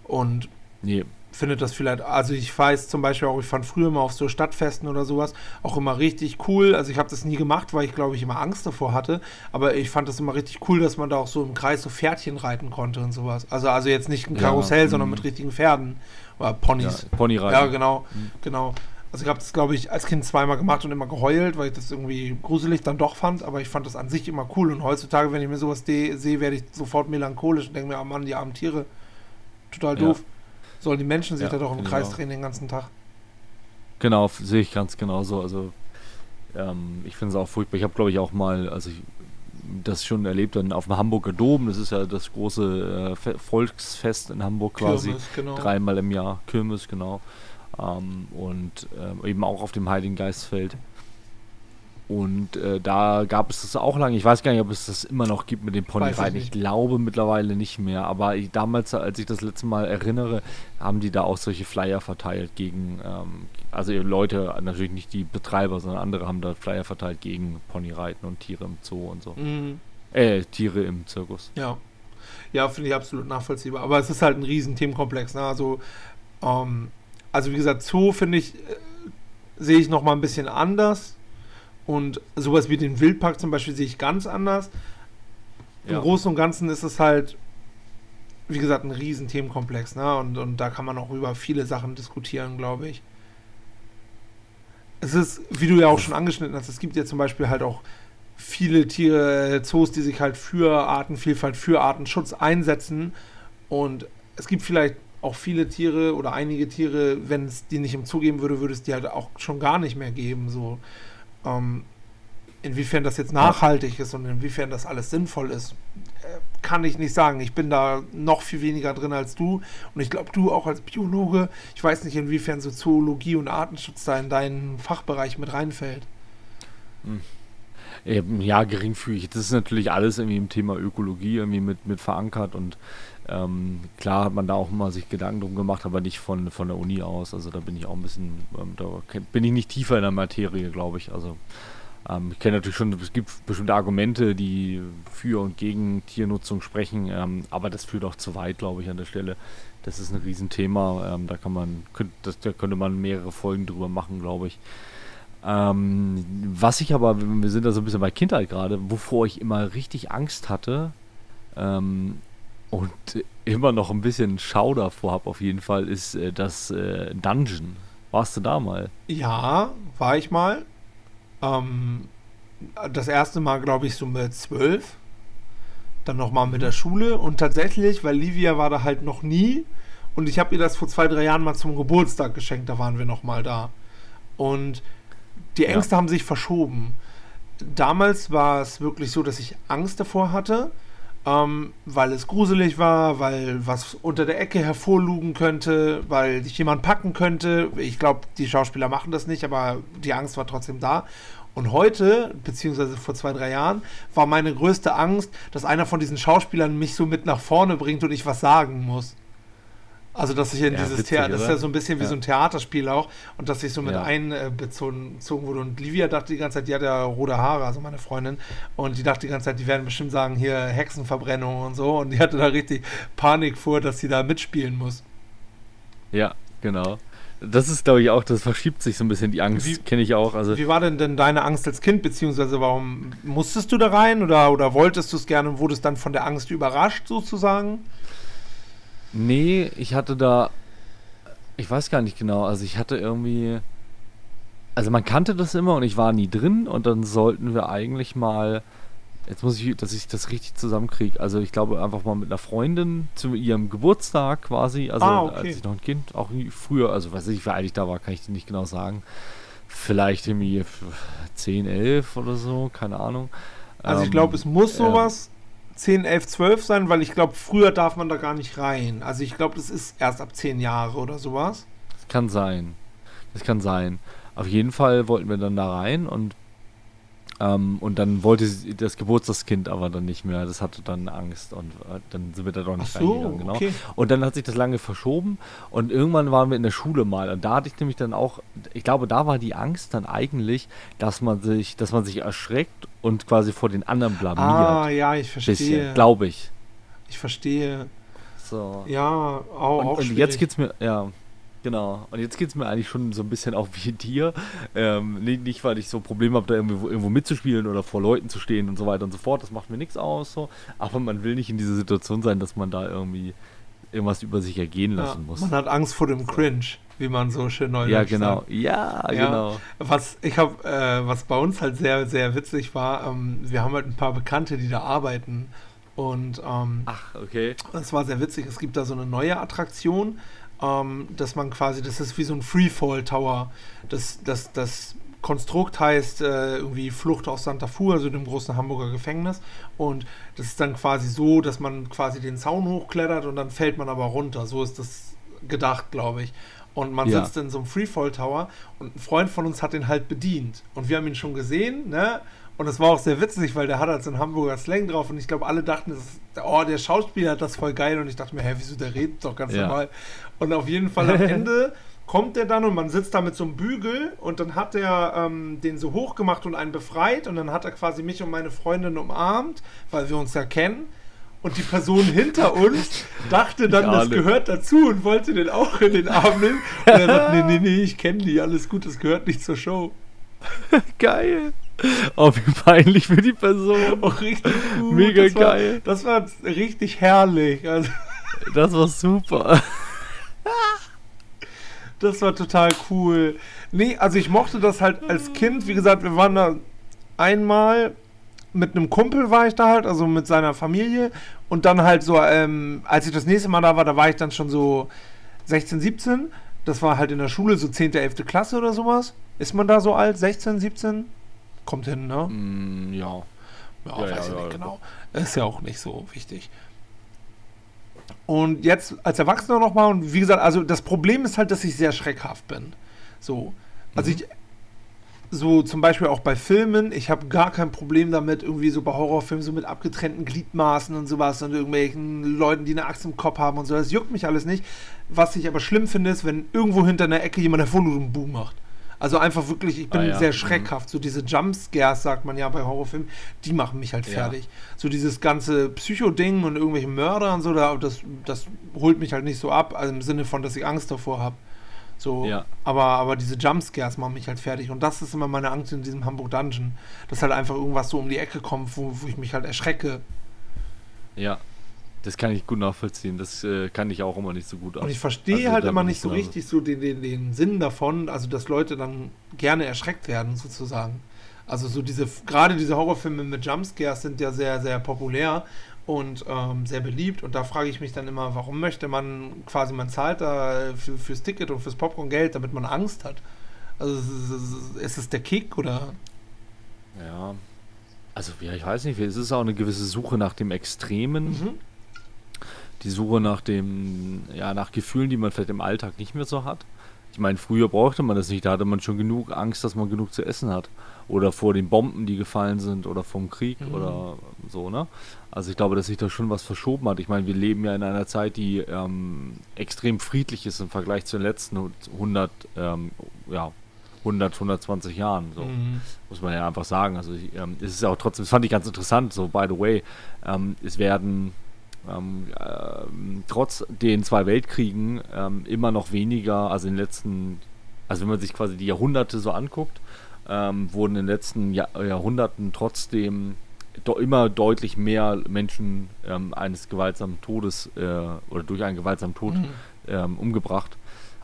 und nee. findet das vielleicht, also ich weiß zum Beispiel auch, ich fand früher immer auf so Stadtfesten oder sowas auch immer richtig cool. Also ich habe das nie gemacht, weil ich glaube ich immer Angst davor hatte, aber ich fand das immer richtig cool, dass man da auch so im Kreis so Pferdchen reiten konnte und sowas. Also, also jetzt nicht ein Karussell, ja, sondern mit richtigen Pferden oder Ponys. Ja, Ponyreiten. Ja, genau, mhm. genau. Also ich habe das, glaube ich, als Kind zweimal gemacht und immer geheult, weil ich das irgendwie gruselig dann doch fand, aber ich fand das an sich immer cool. Und heutzutage, wenn ich mir sowas sehe, werde ich sofort melancholisch und denke mir, oh Mann, die armen Tiere, total doof. Ja. Sollen die Menschen sich ja, da doch im Kreis drehen den ganzen Tag. Genau, sehe ich ganz genauso. Also ähm, ich finde es auch furchtbar. Ich habe, glaube ich, auch mal, also ich das schon erlebt dann auf dem Hamburger Dom. Das ist ja das große äh, Volksfest in Hamburg quasi. Kirmes, genau. Dreimal im Jahr. Kirmes, genau ähm, und äh, eben auch auf dem Heiligen Geistfeld. Und äh, da gab es das auch lange. Ich weiß gar nicht, ob es das immer noch gibt mit den Ponyreiten. Ich, ich, glaube mittlerweile nicht mehr. Aber ich, damals, als ich das letzte Mal erinnere, haben die da auch solche Flyer verteilt gegen, ähm, also Leute, natürlich nicht die Betreiber, sondern andere haben da Flyer verteilt gegen Ponyreiten und Tiere im Zoo und so. Mhm. Äh, Tiere im Zirkus. Ja. Ja, finde ich absolut nachvollziehbar. Aber es ist halt ein riesen Themenkomplex. Ne? Also, ähm, also wie gesagt, Zoo finde ich, äh, sehe ich nochmal ein bisschen anders. Und sowas wie den Wildpark zum Beispiel sehe ich ganz anders. Im Großen und Ganzen ist es halt, wie gesagt, ein riesen Themenkomplex. Ne? Und, und da kann man auch über viele Sachen diskutieren, glaube ich. Es ist, wie du ja auch schon angeschnitten hast, es gibt ja zum Beispiel halt auch viele Tiere, äh, Zoos, die sich halt für Artenvielfalt, für Artenschutz einsetzen. Und es gibt vielleicht auch viele Tiere oder einige Tiere, wenn es die nicht im Zoo geben würde, würde es die halt auch schon gar nicht mehr geben. So. Ähm, inwiefern das jetzt nachhaltig ist und inwiefern das alles sinnvoll ist, äh, kann ich nicht sagen. Ich bin da noch viel weniger drin als du und ich glaube, du auch als Biologe, ich weiß nicht, inwiefern so Zoologie und Artenschutz da in deinen Fachbereich mit reinfällt. Hm. Ja, geringfügig. Das ist natürlich alles irgendwie im Thema Ökologie irgendwie mit, mit verankert und ähm, klar hat man da auch mal sich Gedanken drum gemacht, aber nicht von, von der Uni aus. Also da bin ich auch ein bisschen, ähm, da bin ich nicht tiefer in der Materie, glaube ich. Also ähm, ich kenne natürlich schon, es gibt bestimmte Argumente, die für und gegen Tiernutzung sprechen, ähm, aber das führt auch zu weit, glaube ich, an der Stelle. Das ist ein Riesenthema. Ähm, da kann man, könnt, das, da könnte man mehrere Folgen drüber machen, glaube ich. Ähm, was ich aber, wir sind da so ein bisschen bei Kindheit gerade, wovor ich immer richtig Angst hatte, ähm, und immer noch ein bisschen Schau davor habe, auf jeden Fall, ist äh, das äh, Dungeon. Warst du da mal? Ja, war ich mal. Ähm, das erste Mal, glaube ich, so mit zwölf. Dann nochmal mit der Schule. Und tatsächlich, weil Livia war da halt noch nie. Und ich habe ihr das vor zwei, drei Jahren mal zum Geburtstag geschenkt. Da waren wir nochmal da. Und die Ängste ja. haben sich verschoben. Damals war es wirklich so, dass ich Angst davor hatte ähm, weil es gruselig war, weil was unter der Ecke hervorlugen könnte, weil dich jemand packen könnte. Ich glaube, die Schauspieler machen das nicht, aber die Angst war trotzdem da. Und heute, beziehungsweise vor zwei, drei Jahren, war meine größte Angst, dass einer von diesen Schauspielern mich so mit nach vorne bringt und ich was sagen muss. Also, dass ich in Ja, dieses witzig, Theater, das ist ja so ein bisschen wie Ja. so ein Theaterspiel auch, und dass ich so mit Ja. einbezogen bezogen wurde. Und Livia dachte die ganze Zeit, die hat ja rote Haare, also meine Freundin, und die dachte die ganze Zeit, die werden bestimmt sagen, hier Hexenverbrennung und so, und die hatte da richtig Panik vor, dass sie da mitspielen muss. Ja, genau. Das ist, glaube ich, auch, das verschiebt sich so ein bisschen die Angst, kenne ich auch. Also, Wie war denn denn deine Angst als Kind, beziehungsweise warum musstest du da rein oder, oder wolltest du es gerne und wurdest dann von der Angst überrascht sozusagen? Nee, ich hatte da, ich weiß gar nicht genau, also ich hatte irgendwie, also man kannte das immer und ich war nie drin und dann sollten wir eigentlich mal, jetzt muss ich, dass ich das richtig zusammenkriege, also ich glaube einfach mal mit einer Freundin zu ihrem Geburtstag quasi, also Ah, okay. als ich noch ein Kind, auch früher, also weiß ich, wie alt ich da war, kann ich dir nicht genau sagen. Vielleicht irgendwie f- 10, 11 oder so, keine Ahnung. Also ich Ähm, glaube, es muss ähm, sowas 10, 11, 12 sein, weil ich glaube, früher darf man da gar nicht rein. Also ich glaube, das ist erst ab 10 Jahre oder sowas. Das kann sein. Das kann sein. Auf jeden Fall wollten wir dann da rein und ähm, und dann wollte das Geburtstagskind aber dann nicht mehr. Das hatte dann Angst und äh, dann sind wir da doch Ach nicht so, reingegangen. Genau. okay. Und dann hat sich das lange verschoben und irgendwann waren wir in der Schule mal und da hatte ich nämlich dann auch, ich glaube, da war die Angst dann eigentlich, dass man sich, dass man sich erschreckt und quasi vor den anderen blamiert. Ah, ja, ich verstehe. glaube ich. Ich verstehe. So. Ja, auch, und, auch und jetzt geht's mir, ja, genau. Und jetzt geht's mir eigentlich schon so ein bisschen auch wie dir. Ähm, nicht, nicht, weil ich so Probleme habe, da irgendwo, irgendwo mitzuspielen oder vor Leuten zu stehen und so weiter und so fort. Das macht mir nichts aus, so. Aber man will nicht in dieser Situation sein, dass man da irgendwie irgendwas über sich ergehen ja, lassen muss. man hat Angst vor dem Cringe, wie man so schön neulich Ja, genau. sagt. Ja, Ja. genau. Was ich habe, äh, was bei uns halt sehr, sehr witzig war, ähm, wir haben halt ein paar Bekannte, die da arbeiten. Und ähm, Ach, okay. das war sehr witzig. Es gibt da so eine neue Attraktion, ähm, dass man quasi, das ist wie so ein Freefall Tower. Das, das, das Konstrukt heißt äh, irgendwie Flucht aus Santa Fu, also dem großen Hamburger Gefängnis. Und das ist dann quasi so, dass man quasi den Zaun hochklettert und dann fällt man aber runter. So ist das gedacht, glaube ich. Und man Ja. sitzt in so einem Freefall Tower und ein Freund von uns hat den halt bedient. Und wir haben ihn schon gesehen, ne? Und es war auch sehr witzig, weil der hat halt so einen Hamburger Slang drauf und ich glaube, alle dachten, ist, oh, der Schauspieler hat das voll geil und ich dachte mir, hä, wieso, der redet doch ganz Ja. normal. Und auf jeden Fall am Ende kommt der dann und man sitzt da mit so einem Bügel und dann hat er ähm, den so hoch gemacht und einen befreit und dann hat er quasi mich und meine Freundin umarmt, weil wir uns ja kennen. Und die Person hinter uns dachte dann, das gehört dazu und wollte den auch in den Arm nehmen. Und er sagt, nee, nee, nee, ich kenne die, alles gut, das gehört nicht zur Show. Geil. Oh, wie peinlich für die Person. Auch richtig gut. Mega das war, geil. Das war richtig herrlich. Also, Das war super. das war total cool. Nee, also ich mochte das halt als Kind. Wie gesagt, wir waren da einmal mit einem Kumpel war ich da halt, also mit seiner Familie. Und dann halt so, ähm, als ich das nächste Mal da war, da war ich dann schon so 16, 17. Das war halt in der Schule, so 10., 11. Klasse oder sowas. Ist man da so alt? 16, 17? Kommt hin, ne? Mm, ja. Ja, Ja, weiß ja, ich ja, nicht ja. genau. Ist ja auch nicht so wichtig. Und jetzt als Erwachsener nochmal, und wie gesagt, also das Problem ist halt, dass ich sehr schreckhaft bin. So. Also Mhm. ich, so zum Beispiel auch bei Filmen, ich habe gar kein Problem damit, irgendwie so bei Horrorfilmen so mit abgetrennten Gliedmaßen und sowas und irgendwelchen Leuten, die eine Axt im Kopf haben und so. Das juckt mich alles nicht. Was ich aber schlimm finde, ist, wenn irgendwo hinter einer Ecke jemand hervorlugt und Boom macht. Also einfach wirklich, ich bin Ah, ja. sehr Mhm. schreckhaft. So diese Jumpscares, sagt man ja bei Horrorfilmen, die machen mich halt Ja. fertig. So dieses ganze Psycho-Ding und irgendwelche Mörder und so, da, das, das holt mich halt nicht so ab, also im Sinne von, dass ich Angst davor habe. So, Ja. aber, aber diese Jumpscares machen mich halt fertig. Und das ist immer meine Angst in diesem Hamburg Dungeon. Dass halt einfach irgendwas so um die Ecke kommt, wo, wo ich mich halt erschrecke. Ja. Das kann ich gut nachvollziehen. Das äh, kann ich auch immer nicht so gut Und ich verstehe Also, halt immer nicht ich so genauso. richtig so den, den, den Sinn davon, also dass Leute dann gerne erschreckt werden, sozusagen. Also so diese, gerade diese Horrorfilme mit Jumpscares sind ja sehr, sehr populär und ähm, sehr beliebt. Und da frage ich mich dann immer, warum möchte man quasi, man zahlt da für, fürs Ticket und fürs Popcorn Geld, damit man Angst hat. Also ist es, ist es der Kick oder? Ja. also ja, ich weiß nicht, es ist auch eine gewisse Suche nach dem Extremen. Mhm. Die Suche nach dem, ja, nach Gefühlen, die man vielleicht im Alltag nicht mehr so hat. Ich meine, früher brauchte man das nicht, da hatte man schon genug Angst, dass man genug zu essen hat. Oder vor den Bomben, die gefallen sind, oder vom Krieg mhm. oder so, ne? Also ich glaube, dass sich da schon was verschoben hat. Ich meine, wir leben ja in einer Zeit, die ähm, extrem friedlich ist im Vergleich zu den letzten 100, ähm, ja, 100, 120 Jahren. So. Mhm. Muss man ja einfach sagen. Also ich, ähm, es ist auch trotzdem, das fand ich ganz interessant, so by the way, ähm, es werden ähm, äh, trotz den zwei Weltkriegen ähm, immer noch weniger, also in den letzten, also wenn man sich quasi die Jahrhunderte so anguckt, ähm, wurden in den letzten Jahr, Jahrhunderten trotzdem immer deutlich mehr Menschen ähm, eines gewaltsamen Todes äh, oder durch einen gewaltsamen Tod mhm. umgebracht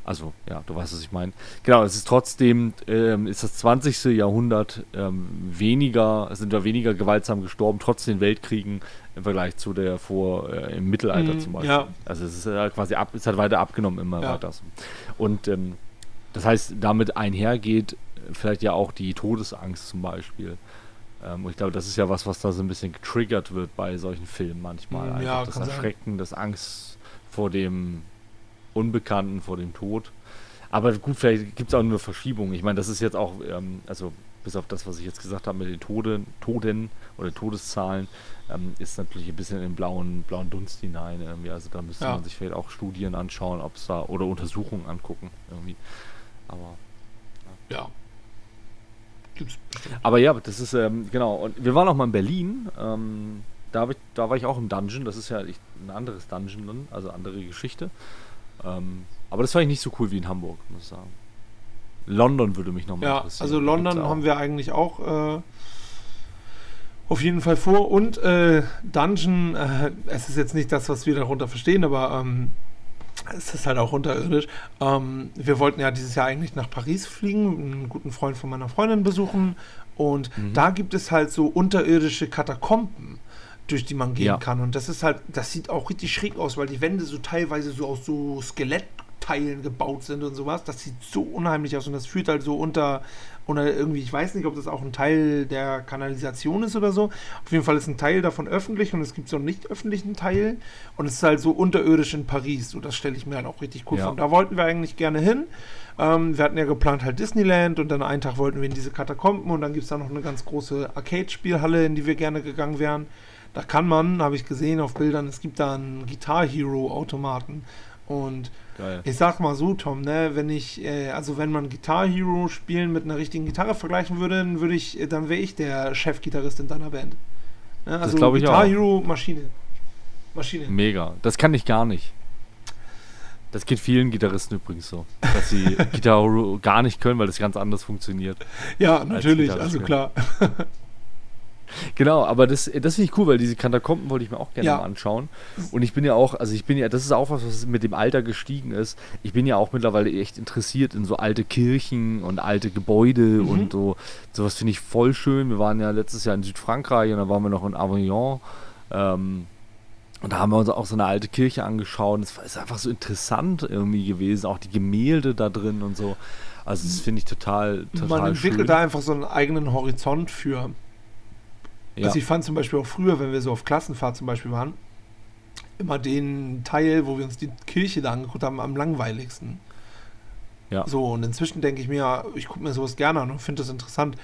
also, ja, du weißt, was ich meine. Genau, es ist trotzdem, ähm, ist das 20. Jahrhundert ähm, weniger, sind da weniger gewaltsam gestorben, trotz den Weltkriegen im Vergleich zu der vor äh, im Mittelalter mhm, zum Beispiel. Ja. Also es ist äh, quasi ab, es hat weiter abgenommen immer ja. weiter. Und ähm, das heißt, damit einhergeht vielleicht ja auch die Todesangst zum Beispiel. Ähm, und ich glaube, das ist ja was, was da so ein bisschen getriggert wird bei solchen Filmen manchmal. Mhm, ja, das Erschrecken, sein. das Angst vor dem Unbekannten, vor dem Tod. Aber gut, vielleicht gibt es auch nur Verschiebungen. Ich meine, das ist jetzt auch, ähm, also bis auf das, was ich jetzt gesagt habe mit den Toden, Toden oder Todeszahlen, ähm, ist natürlich ein bisschen in den blauen, blauen Dunst hinein. Irgendwie. Also da müsste ja. man sich vielleicht auch Studien anschauen, ob es da oder Untersuchungen angucken. Irgendwie. Aber ja. ja. Aber ja, das ist, ähm, genau. Und wir waren auch mal in Berlin. Ähm, da, ich, da war ich auch im Dungeon. Das ist ja ein anderes Dungeon also andere Geschichte. Ähm, aber das fand ich nicht so cool wie in Hamburg, muss ich sagen. London würde mich nochmal ja, interessieren. Also London haben wir eigentlich auch äh, auf jeden Fall vor. Und äh, Dungeon, äh, es ist jetzt nicht das, was wir darunter verstehen, aber ähm, es ist halt auch unterirdisch. Ähm, wir wollten ja dieses Jahr eigentlich nach Paris fliegen, einen guten Freund von meiner Freundin besuchen. Und mhm. da gibt es halt so unterirdische Katakomben durch die man gehen ja. kann. Und das ist halt, das sieht auch richtig schräg aus, weil die Wände so teilweise so aus so Skelettteilen gebaut sind und sowas. Das sieht so unheimlich aus und das fühlt halt so unter, unter irgendwie, ich weiß nicht, ob das auch ein Teil der Kanalisation ist oder so. Auf jeden Fall ist ein Teil davon öffentlich und es gibt so einen nicht öffentlichen Teil. Und es ist halt so unterirdisch in Paris. So, das stelle ich mir halt auch richtig cool ja. vor. Und da wollten wir eigentlich gerne hin. Ähm, wir hatten ja geplant halt Disneyland und dann einen Tag wollten wir in diese Katakomben und dann gibt es da noch eine ganz große Arcade-Spielhalle, in die wir gerne gegangen wären. Da kann man, habe ich gesehen auf Bildern, es gibt da einen Guitar Hero Automaten. Und Geil. ich sag mal so, Tom, ne, wenn ich, äh, also wenn man Guitar Hero spielen mit einer richtigen Gitarre vergleichen würde, dann würde ich, dann wäre ich der Chefgitarrist in deiner Band. Ne? Also das ich Guitar auch. Hero Maschine. Maschine. Mega. Das kann ich gar nicht. Das geht vielen Gitarristen übrigens so, dass sie Guitar Hero gar nicht können, weil das ganz anders funktioniert. Ja, natürlich, also klar. Genau, aber das, das finde ich cool, weil diese Katakomben wollte ich mir auch gerne ja. mal anschauen. Und ich bin ja auch, also ich bin ja, das ist auch was, was mit dem Alter gestiegen ist. Ich bin ja auch mittlerweile echt interessiert in so alte Kirchen und alte Gebäude mhm. und so. Sowas finde ich voll schön. Wir waren ja letztes Jahr in Südfrankreich und dann waren wir noch in Avignon. Ähm, und da haben wir uns auch so eine alte Kirche angeschaut. Es ist einfach so interessant irgendwie gewesen, auch die Gemälde da drin und so. Also das finde ich total, total Man entwickelt schön. da einfach so einen eigenen Horizont für. Ja. Also ich fand zum Beispiel auch früher, wenn wir so auf Klassenfahrt zum Beispiel waren, immer den Teil, wo wir uns die Kirche da angeguckt haben, am langweiligsten. Ja. So, und inzwischen denke ich mir, ich gucke mir sowas gerne an und finde das interessant.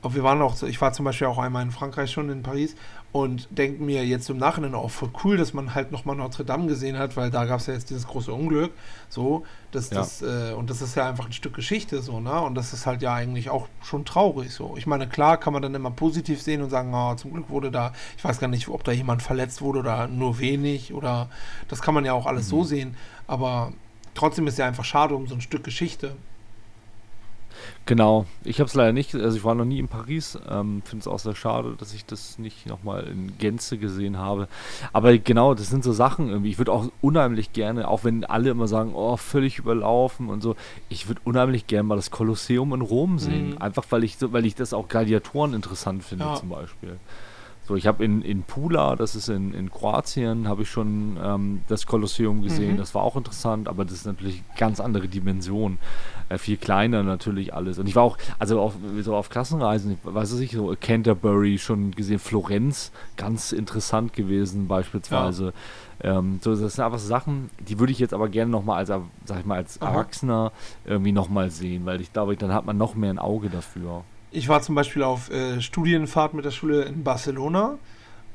Aber wir waren auch, ich war zum Beispiel auch einmal in Frankreich schon in Paris und denke mir jetzt im Nachhinein auch voll cool, dass man halt nochmal Notre Dame gesehen hat, weil da gab es ja jetzt dieses große Unglück. So, das, ja. das, äh, und das ist ja einfach ein Stück Geschichte, so, ne? Und das ist halt ja eigentlich auch schon traurig so. Ich meine, klar kann man dann immer positiv sehen und sagen, oh, zum Glück wurde da, ich weiß gar nicht, ob da jemand verletzt wurde oder nur wenig oder das kann man ja auch alles mhm. so sehen, aber trotzdem ist ja einfach schade um so ein Stück Geschichte. Genau, ich habe es leider nicht, also ich war noch nie in Paris, ähm, finde es auch sehr schade, dass ich das nicht nochmal in Gänze gesehen habe. Aber genau, das sind so Sachen irgendwie. Ich würde auch unheimlich gerne, auch wenn alle immer sagen, oh, völlig überlaufen und so, ich würde unheimlich gerne mal das Kolosseum in Rom sehen. Mhm. Einfach weil ich, weil ich das auch Gladiatoren interessant finde, ja. zum Beispiel. So, ich habe in, in Pula, das ist in, in Kroatien, habe ich schon ähm, das Kolosseum gesehen. Mhm. Das war auch interessant, aber das ist natürlich ganz andere Dimension. Äh, viel kleiner natürlich alles. Und ich war auch, also auf, so auf Klassenreisen, ich weiß es nicht, so Canterbury schon gesehen, Florenz, ganz interessant gewesen beispielsweise. Ähm, so, das sind einfach Sachen, die würde ich jetzt aber gerne nochmal als, sag ich mal, als Aha. Erwachsener irgendwie nochmal sehen, weil ich glaube, dann hat man noch mehr ein Auge dafür. Ich war zum Beispiel auf äh, Studienfahrt mit der Schule in Barcelona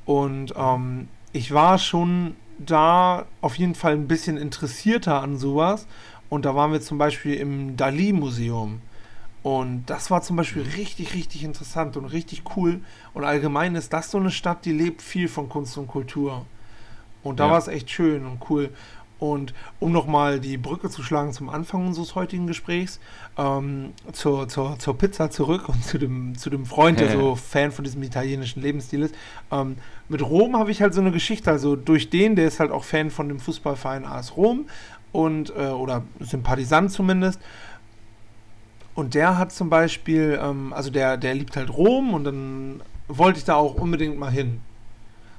und ähm, ich war schon da auf jeden Fall ein bisschen interessierter an sowas. Und da waren wir zum Beispiel im Dali-Museum. Und das war zum Beispiel richtig, richtig interessant und richtig cool. Und allgemein ist das so eine Stadt, die lebt viel von Kunst und Kultur. Und da Ja. war es echt schön und cool. Und um nochmal die Brücke zu schlagen zum Anfang unseres heutigen Gesprächs, ähm, zur, zur, zur Pizza zurück und zu dem, zu dem Freund, der so Fan von diesem italienischen Lebensstil ist. Ähm, mit Rom habe ich halt so eine Geschichte, also durch den, der ist halt auch Fan von dem Fußballverein AS Rom und, äh, oder Sympathisant zumindest. Und der hat zum Beispiel, ähm, also der, der liebt halt Rom und dann wollte ich da auch unbedingt mal hin.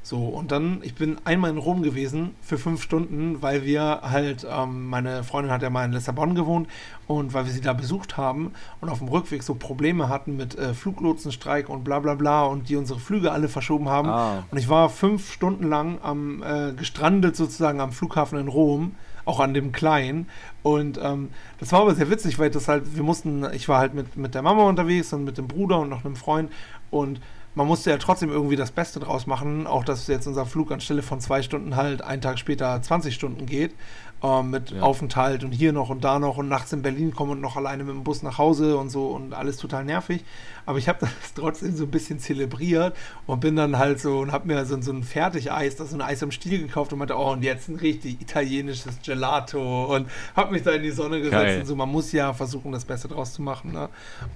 So, und dann, ich bin einmal in Rom gewesen für fünf Stunden, weil wir halt, ähm, meine Freundin hat ja mal in Lissabon gewohnt und weil wir sie da besucht haben und auf dem Rückweg so Probleme hatten mit äh, Fluglotsenstreik und bla bla bla und die unsere Flüge alle verschoben haben. Ah. Und ich war fünf Stunden lang am, äh, gestrandet sozusagen am Flughafen in Rom, auch an dem kleinen. Und ähm, das war aber sehr witzig, weil das halt, wir mussten, ich war halt mit, mit der Mama unterwegs und mit dem Bruder und noch einem Freund und man musste ja trotzdem irgendwie das Beste draus machen, auch dass jetzt unser Flug anstelle von zwei Stunden halt einen Tag später 20 Stunden geht, ähm, mit Ja. Aufenthalt und hier noch und da noch und nachts in Berlin kommen und noch alleine mit dem Bus nach Hause und so und alles total nervig. Aber ich habe das trotzdem so ein bisschen zelebriert und bin dann halt so und habe mir so, so ein Fertigeis, das so ein Eis am Stiel gekauft und meinte, oh, und jetzt ein richtig italienisches Gelato und habe mich da in die Sonne gesetzt Geil. und so. Man muss ja versuchen, das Beste draus zu machen. Ne?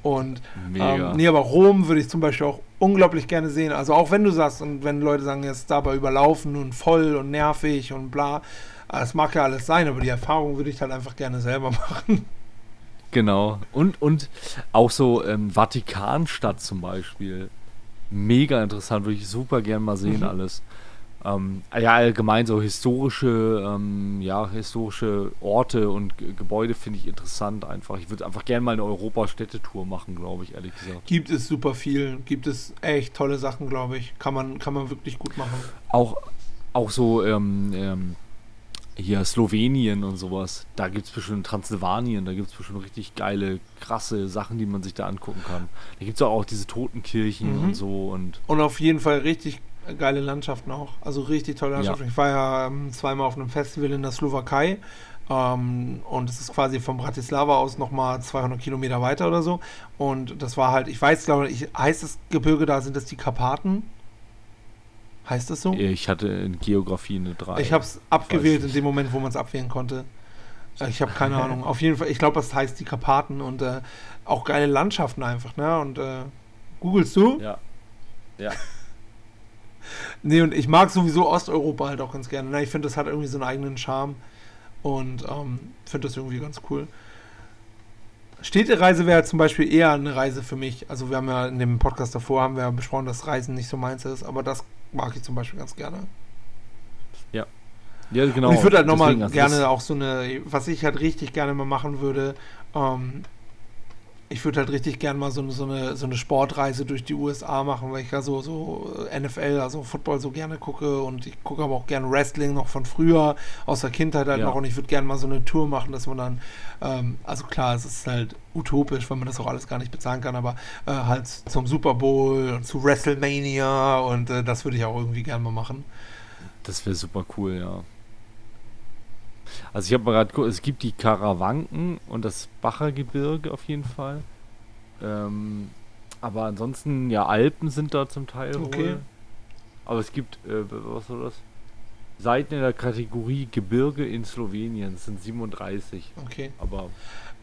Und ähm, nee, aber Rom würde ich zum Beispiel auch unglaublich gerne sehen. Also auch wenn du sagst und wenn Leute sagen, jetzt dabei überlaufen und voll und nervig und bla, das mag ja alles sein, aber die Erfahrung würde ich halt einfach gerne selber machen. Genau. Und, und auch so ähm, Vatikanstadt zum Beispiel. Mega interessant, würde ich super gern mal sehen Mhm. alles. Ähm, ja, allgemein so historische, ähm, ja, historische Orte und G Gebäude finde ich interessant einfach. Ich würde einfach gerne mal eine Europastädtetour machen, glaube ich, ehrlich gesagt. Gibt es super viel, gibt es echt tolle Sachen, glaube ich. Kann man, kann man wirklich gut machen. Auch, auch so ähm, ähm, hier Slowenien und sowas. Da gibt es bestimmt Transsilvanien, da gibt es bestimmt richtig geile, krasse Sachen, die man sich da angucken kann. Da gibt es auch, auch diese Totenkirchen Mhm. und so und Und auf jeden Fall richtig geile Landschaften auch. Also richtig tolle Landschaften. Ich war ja ähm, zweimal auf einem Festival in der Slowakei. Ähm, und es ist quasi von Bratislava aus nochmal 200 Kilometer weiter oder so. Und das war halt, ich weiß, glaube ich, heißt das Gebirge da, sind das die Karpaten? Heißt das so? ich hatte in Geografie eine 3. Ich habe es abgewählt in dem Moment, wo man es abwählen konnte. Äh, Ich habe keine Ahnung. Auf jeden Fall, ich glaube, das heißt die Karpaten und äh, auch geile Landschaften einfach, ne? Und äh, googelst du? Ja. Ja. Nee, und ich mag sowieso Osteuropa halt auch ganz gerne. Ne? Ich finde, das hat irgendwie so einen eigenen Charme und ähm, finde das irgendwie ganz cool. Städtereise wäre zum Beispiel eher eine Reise für mich. Also wir haben ja in dem Podcast davor haben wir ja besprochen, dass Reisen nicht so meins ist, aber das mag ich zum Beispiel ganz gerne. Ja, genau. Und ich würde halt nochmal gerne auch so eine, was ich halt richtig gerne mal machen würde, ähm, ich würde halt richtig gerne mal so, eine- so, eine, so eine Sportreise durch die USA machen, weil ich ja so, so NFL, also Football so gerne gucke und ich gucke aber auch gerne Wrestling noch von früher, aus der Kindheit halt Ja. noch und ich würde gerne mal so eine Tour machen, dass man dann, ähm, also klar, es ist halt utopisch, weil man das auch alles gar nicht bezahlen kann, aber äh, halt zum Super Bowl und zu WrestleMania und äh, das würde ich auch irgendwie gerne mal machen. Das wäre super cool, ja. Also ich habe mal gerade geguckt, es gibt die Karawanken und das Bachergebirge auf jeden Fall. Ähm, aber ansonsten, ja, Alpen sind da zum Teil Okay. wohl. Aber es gibt, äh, was war das? Seiten in der Kategorie Gebirge in Slowenien, das sind 37. Okay. Aber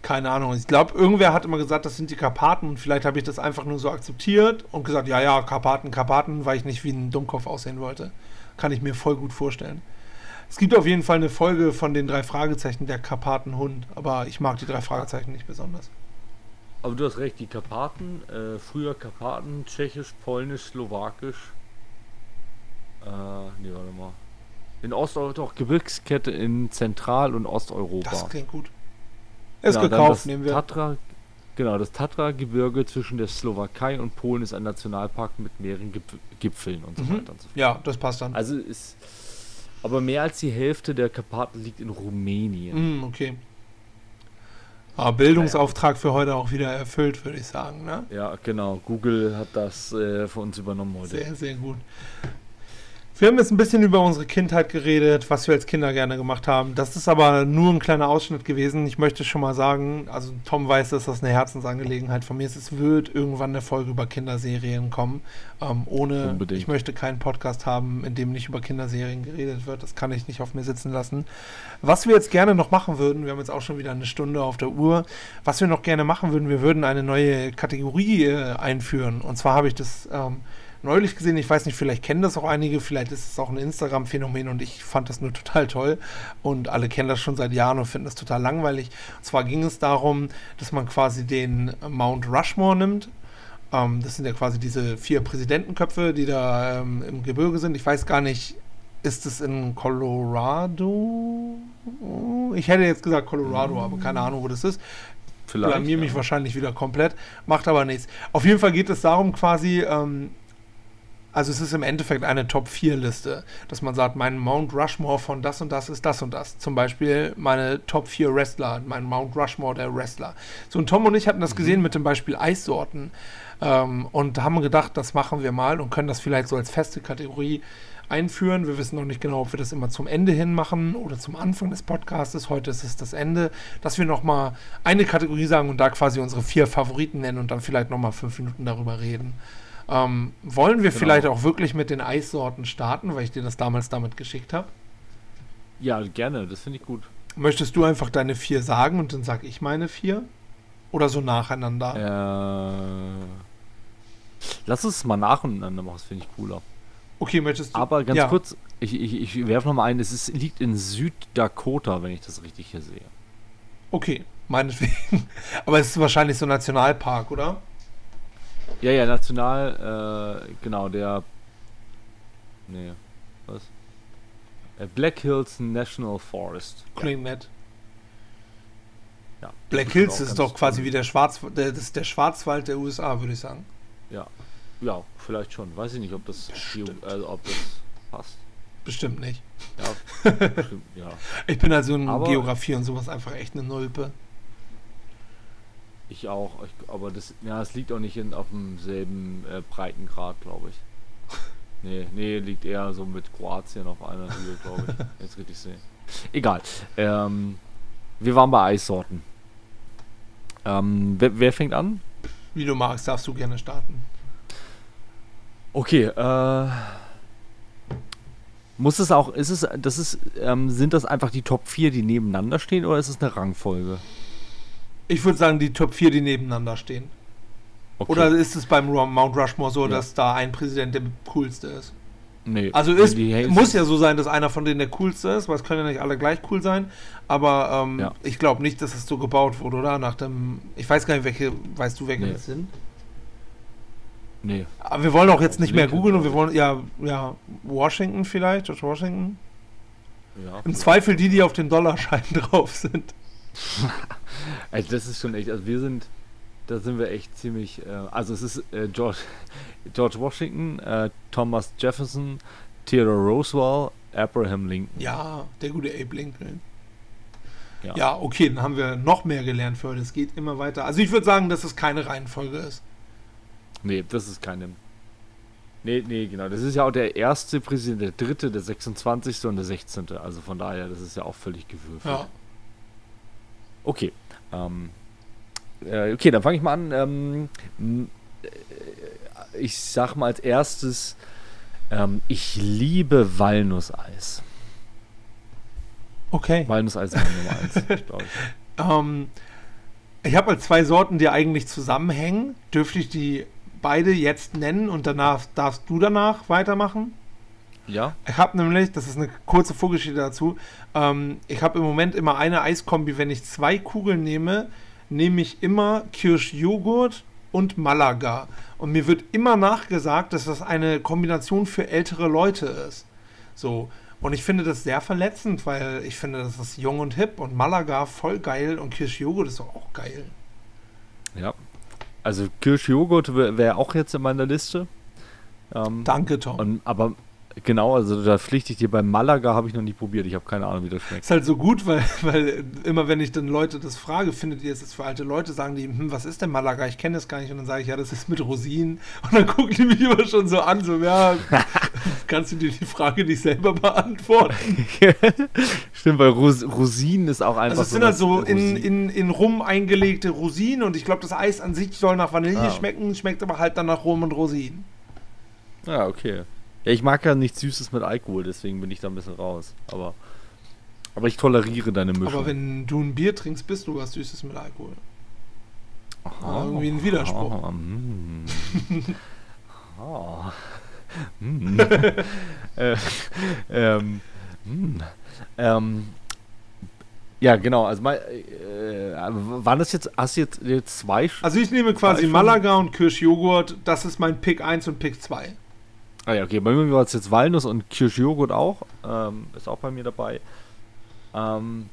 Keine Ahnung. Ich glaube, irgendwer hat immer gesagt, das sind die Karpaten. Und vielleicht habe ich das einfach nur so akzeptiert und gesagt, ja, ja, Karpaten, Karpaten, weil ich nicht wie ein Dummkopf aussehen wollte. Kann ich mir voll gut vorstellen. Es gibt auf jeden Fall eine Folge von den drei Fragezeichen, der Karpatenhund. Aber ich mag die drei Fragezeichen nicht besonders. Aber du hast recht, die Karpaten, äh, früher Karpaten, Tschechisch, Polnisch, Slowakisch, Äh, nee, warte mal. In Osteuropa, doch, Gebirgskette in Zentral- und Osteuropa. Das klingt gut. Ist Ja, gekauft, nehmen wir. Tatra, genau, das Tatra-Gebirge zwischen der Slowakei und Polen ist ein Nationalpark mit mehreren Gipf Gipfeln und so Mhm. weiter und so fort. Ja, das passt dann. Also ist. Aber mehr als die Hälfte der Karpaten liegt in Rumänien. Mm, okay. Aber Bildungsauftrag für heute auch wieder erfüllt, würde ich sagen. Ne? Ja, genau. Google hat das äh, für uns übernommen heute. Sehr, sehr gut. Wir haben jetzt ein bisschen über unsere Kindheit geredet, was wir als Kinder gerne gemacht haben. Das ist aber nur ein kleiner Ausschnitt gewesen. Ich möchte schon mal sagen, also Tom weiß, dass das eine Herzensangelegenheit von mir ist. Es wird irgendwann eine Folge über Kinderserien kommen. Ähm, ohne, Unbedingt. ich möchte keinen Podcast haben, in dem nicht über Kinderserien geredet wird. Das kann ich nicht auf mir sitzen lassen. Was wir jetzt gerne noch machen würden, wir haben jetzt auch schon wieder eine Stunde auf der Uhr, was wir noch gerne machen würden, wir würden eine neue Kategorie äh, einführen. Und zwar habe ich das ähm, neulich gesehen, ich weiß nicht, vielleicht kennen das auch einige, vielleicht ist es auch ein Instagram-Phänomen und ich fand das nur total toll und alle kennen das schon seit Jahren und finden das total langweilig. Und zwar ging es darum, dass man quasi den Mount Rushmore nimmt. Ähm, das sind ja quasi diese vier Präsidentenköpfe, die da ähm, im Gebirge sind. Ich weiß gar nicht, ist es in Colorado? Ich hätte jetzt gesagt Colorado, aber keine Ahnung, wo das ist blamier mich ja. wahrscheinlich wieder komplett, macht aber nichts. Auf jeden Fall geht es darum quasi, ähm, also es ist im Endeffekt eine Top-4-Liste, dass man sagt, mein Mount Rushmore von das und das ist das und das. Zum Beispiel meine Top 4 Wrestler, mein Mount Rushmore der Wrestler. So, und Tom und ich hatten das gesehen mit dem Beispiel Eissorten ähm, und haben gedacht, das machen wir mal und können das vielleicht so als feste Kategorie einführen. Wir wissen noch nicht genau, ob wir das immer zum Ende hin machen oder zum Anfang des Podcasts. Heute ist es das Ende, dass wir nochmal eine Kategorie sagen und da quasi unsere vier Favoriten nennen und dann vielleicht nochmal fünf Minuten darüber reden. Ähm, wollen wir Genau. vielleicht auch wirklich mit den Eissorten starten, weil ich dir das damals damit geschickt habe? Ja, gerne, das finde ich gut. Möchtest du einfach deine vier sagen und dann sag ich meine vier? Oder so nacheinander? Äh, lass es mal nacheinander machen, das finde ich cooler. Okay, möchtest du? Aber ganz ja. kurz, ich, ich, ich werfe nochmal ein, es ist, liegt in Süddakota, wenn ich das richtig hier sehe. Okay, meinetwegen. Aber es ist wahrscheinlich so ein Nationalpark, oder? Ja, ja, national, äh, genau, der. Nee, was? Äh, Black Hills National Forest. Klingt nett. Ja. Black Das Hills ist doch quasi cool. wie der, Schwarz, der, das der Schwarzwald der USA, würde ich sagen. Ja. Ja, vielleicht schon. Weiß ich nicht, ob das, Bestimmt. also, ob das passt. Bestimmt nicht. Ja, bestimmt, ja. Ich bin also in Aber- Geografie und sowas einfach echt eine Nulpe. Ich auch. Ich, aber das, ja, es liegt auch nicht in, auf demselben äh, Breitengrad, glaube ich. Nee, nee, liegt eher so mit Kroatien auf einer Höhe, glaube ich. Jetzt richtig sehe. Egal. Ähm, wir waren bei Eissorten. Ähm, wer, wer fängt an? Wie du magst, darfst du gerne starten. Okay, äh. Muss es auch, ist es, das ist, ähm, sind das einfach die Top 4, die nebeneinander stehen, oder ist es eine Rangfolge? Ich würde sagen, die Top 4, die nebeneinander stehen. Okay. Oder ist es beim Mount Rushmore so, Ja. dass da ein Präsident der coolste ist? nee, Also es muss ja so sein, dass einer von denen der coolste ist, weil es können ja nicht alle gleich cool sein. Aber ähm, Ja. ich glaube nicht, dass es so gebaut wurde, oder? Nach dem. Ich weiß gar nicht, welche. Weißt du, welche Nee. das sind? Nee. Aber wir wollen auch jetzt nicht mehr Lincoln, googeln und wir wollen. Ja, ja. Washington vielleicht, George Washington. Ja, Im Zweifel die, die auf dem Dollarschein drauf sind. Also das ist schon echt, also wir sind, da sind wir echt ziemlich, äh, also es ist äh, George, George Washington, äh, Thomas Jefferson, Theodore Roosevelt, Abraham Lincoln. Ja, der gute Abe Lincoln. Ja. Ja, okay, dann haben wir noch mehr gelernt für heute. Es geht immer weiter. Also ich würde sagen, dass es keine Reihenfolge ist. Nee, das ist keine. Nee, nee, genau. Das ist ja auch der erste Präsident, der dritte, der 26. und der 16. Also von daher, das ist ja auch völlig gewürfelt. Ja. Okay. Ähm, äh, okay, dann fange ich mal an. Ähm, äh, ich sag mal als erstes, ähm, ich liebe Walnusseis. Okay. Walnusseis ist Nummer eins, glaube ich. Ähm, ich habe halt zwei Sorten, die eigentlich zusammenhängen. Dürfte ich die beide jetzt nennen und danach darfst du danach weitermachen? Ja? Ich habe nämlich, das ist eine kurze Vorgeschichte dazu, ähm, ich habe im Moment immer eine Eiskombi. Wenn ich zwei Kugeln nehme, nehme ich immer Kirschjoghurt und Malaga. Und mir wird immer nachgesagt, dass das eine Kombination für ältere Leute ist. So. Und ich finde das sehr verletzend, weil ich finde, das ist jung und hip und Malaga voll geil und Kirschjoghurt ist auch geil. Ja. Also Kirschjoghurt wäre wär auch jetzt in meiner Liste. Ähm, Danke, Tom. Und, aber Genau, also da pflichte ich dir beim Malaga habe ich noch nie probiert. Ich habe keine Ahnung, wie das schmeckt. Ist halt so gut, weil, weil immer wenn ich dann Leute das frage, findet ihr es ist für alte Leute, sagen die, hm, was ist denn Malaga? Ich kenne das gar nicht. Und dann sage ich, ja, das ist mit Rosinen. Und dann gucken die mich immer schon so an, so, ja, kannst du dir die Frage nicht selber beantworten? Stimmt, weil Ros Rosinen ist auch einfach also es sind halt so in, in, in Rum eingelegte Rosinen und ich glaube, das Eis an sich soll nach Vanille ah. schmecken, schmeckt aber halt dann nach Rum und Rosinen. Ja, okay. Ja, ich mag ja nichts Süßes mit Alkohol, deswegen bin ich da ein bisschen raus. Aber, aber ich toleriere deine Mischung. Aber wenn du ein Bier trinkst, bist du was Süßes mit Alkohol. Aha, irgendwie ein Widerspruch. Aha, mm. aha, mm. äh, ähm, mm. ähm, ja, genau. Also mal, äh, waren das jetzt, hast du jetzt, jetzt zwei? Also ich nehme quasi Malaga und Kirschjoghurt. Das ist mein Pick 1 und Pick 2. Ah ja, okay. Bei mir war es jetzt Walnuss und Kirschjoghurt auch. Ähm, ist auch bei mir dabei. Ähm,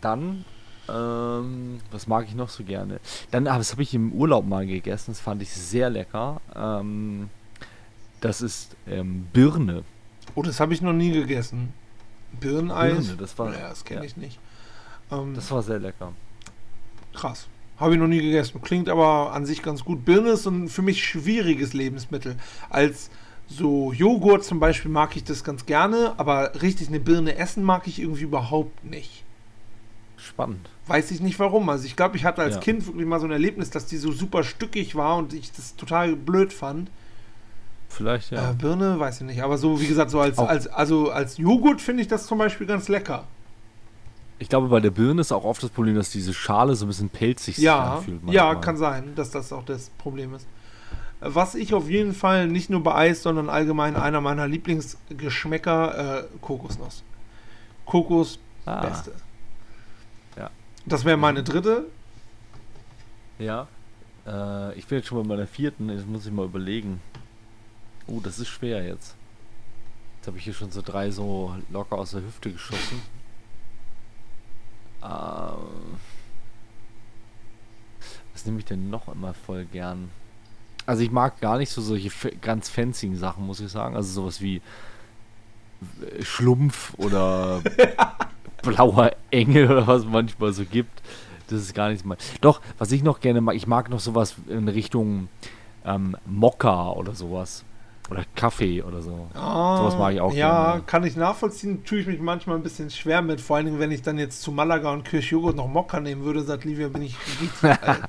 dann, ähm, was mag ich noch so gerne? Dann, ah, das habe ich im Urlaub mal gegessen. Das fand ich sehr lecker. Ähm, das ist ähm, Birne. Oh, das habe ich noch nie gegessen. Birneneis? Birne, das war. Ja, das kenne ja. ich nicht. Ähm, das war sehr lecker. Krass. Habe ich noch nie gegessen. Klingt aber an sich ganz gut. Birne ist ein für mich schwieriges Lebensmittel. Als so Joghurt zum Beispiel mag ich das ganz gerne, aber richtig eine Birne essen mag ich irgendwie überhaupt nicht. Spannend. Weiß ich nicht warum. Also ich glaube, ich hatte als ja. Kind wirklich mal so ein Erlebnis, dass die so super stückig war und ich das total blöd fand. Vielleicht, ja. Äh, Birne, weiß ich nicht. Aber so, wie gesagt, so als, als, also als Joghurt finde ich das zum Beispiel ganz lecker. Ich glaube, bei der Birne ist auch oft das Problem, dass diese Schale so ein bisschen pelzig ja, sich anfühlt. Ja, kann sein, dass das auch das Problem ist. Was ich auf jeden Fall nicht nur bei Eis, sondern allgemein einer meiner Lieblingsgeschmäcker, äh, Kokosnuss. Kokos, ah. beste. Ja. Das wäre meine dritte. Ja. Äh, ich bin jetzt schon bei meiner vierten, jetzt muss ich mal überlegen. Oh, das ist schwer jetzt. Jetzt habe ich hier schon so drei so locker aus der Hüfte geschossen. Ähm, was nehme ich denn noch immer voll gern? Also ich mag gar nicht so solche ganz fancy Sachen, muss ich sagen. Also sowas wie äh, Schlumpf oder blauer Engel oder was es manchmal so gibt. Das ist gar nichts mal. Doch, was ich noch gerne mag, ich mag noch sowas in Richtung ähm, Mokka oder sowas. Oder Kaffee oder so. Oh, sowas mag ich auch ja, gerne. Ja, kann ich nachvollziehen. Tue ich mich manchmal ein bisschen schwer mit. Vor allen Dingen, wenn ich dann jetzt zu Malaga und Kirschjoghurt noch Mokka nehmen würde, sagt Livia, bin ich richtig alt.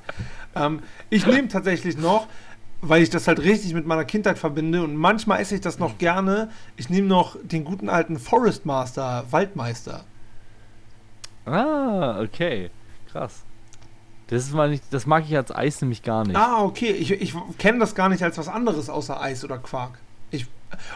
ähm, ich nehme tatsächlich noch weil ich das halt richtig mit meiner Kindheit verbinde und manchmal esse ich das noch gerne. Ich nehme noch den guten alten Forest Master, Waldmeister. Ah, okay. Krass. Das, ist mal nicht, das mag ich als Eis nämlich gar nicht. Ah, okay. Ich, ich kenne das gar nicht als was anderes außer Eis oder Quark. Ich,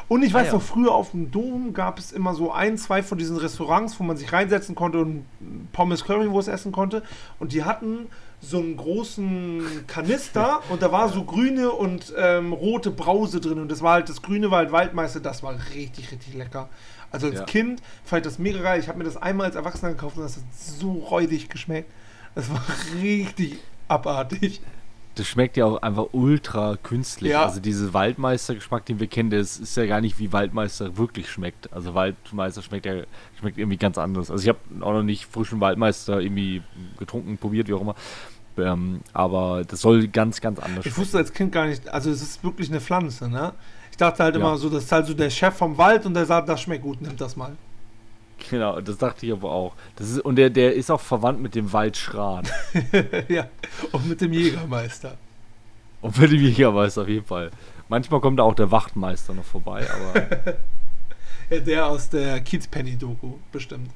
und ich weiß ah, ja. noch, früher auf dem Dom gab es immer so ein, zwei von diesen Restaurants, wo man sich reinsetzen konnte und Pommes Currywurst essen konnte. Und die hatten so einen großen Kanister und da war so grüne und ähm, rote Brause drin. Und das war halt, das grüne war halt Waldmeister, das war richtig, richtig lecker. Also als ja. Kind fand ich das mega geil. Ich habe mir das einmal als Erwachsener gekauft und das hat so räudig geschmeckt. Das war richtig abartig. Das schmeckt ja auch einfach ultra künstlich. Ja. Also dieser Waldmeister-Geschmack, den wir kennen, das ist ja gar nicht wie Waldmeister wirklich schmeckt. Also Waldmeister schmeckt ja schmeckt irgendwie ganz anders. Also ich habe auch noch nicht frischen Waldmeister irgendwie getrunken, probiert, wie auch immer. Ähm, aber das soll ganz, ganz anders Ich wusste als Kind gar nicht, also es ist wirklich eine Pflanze, ne? Ich dachte halt ja. immer so, das ist halt so der Chef vom Wald und der sagt, das schmeckt gut, nimm das mal. Genau, das dachte ich aber auch. Das ist, und der, der ist auch verwandt mit dem Waldschran. ja, und mit dem Jägermeister. Und mit dem Jägermeister auf jeden Fall. Manchmal kommt da auch der Wachtmeister noch vorbei, aber. ja, der aus der Kiezpenny-Doku, bestimmt.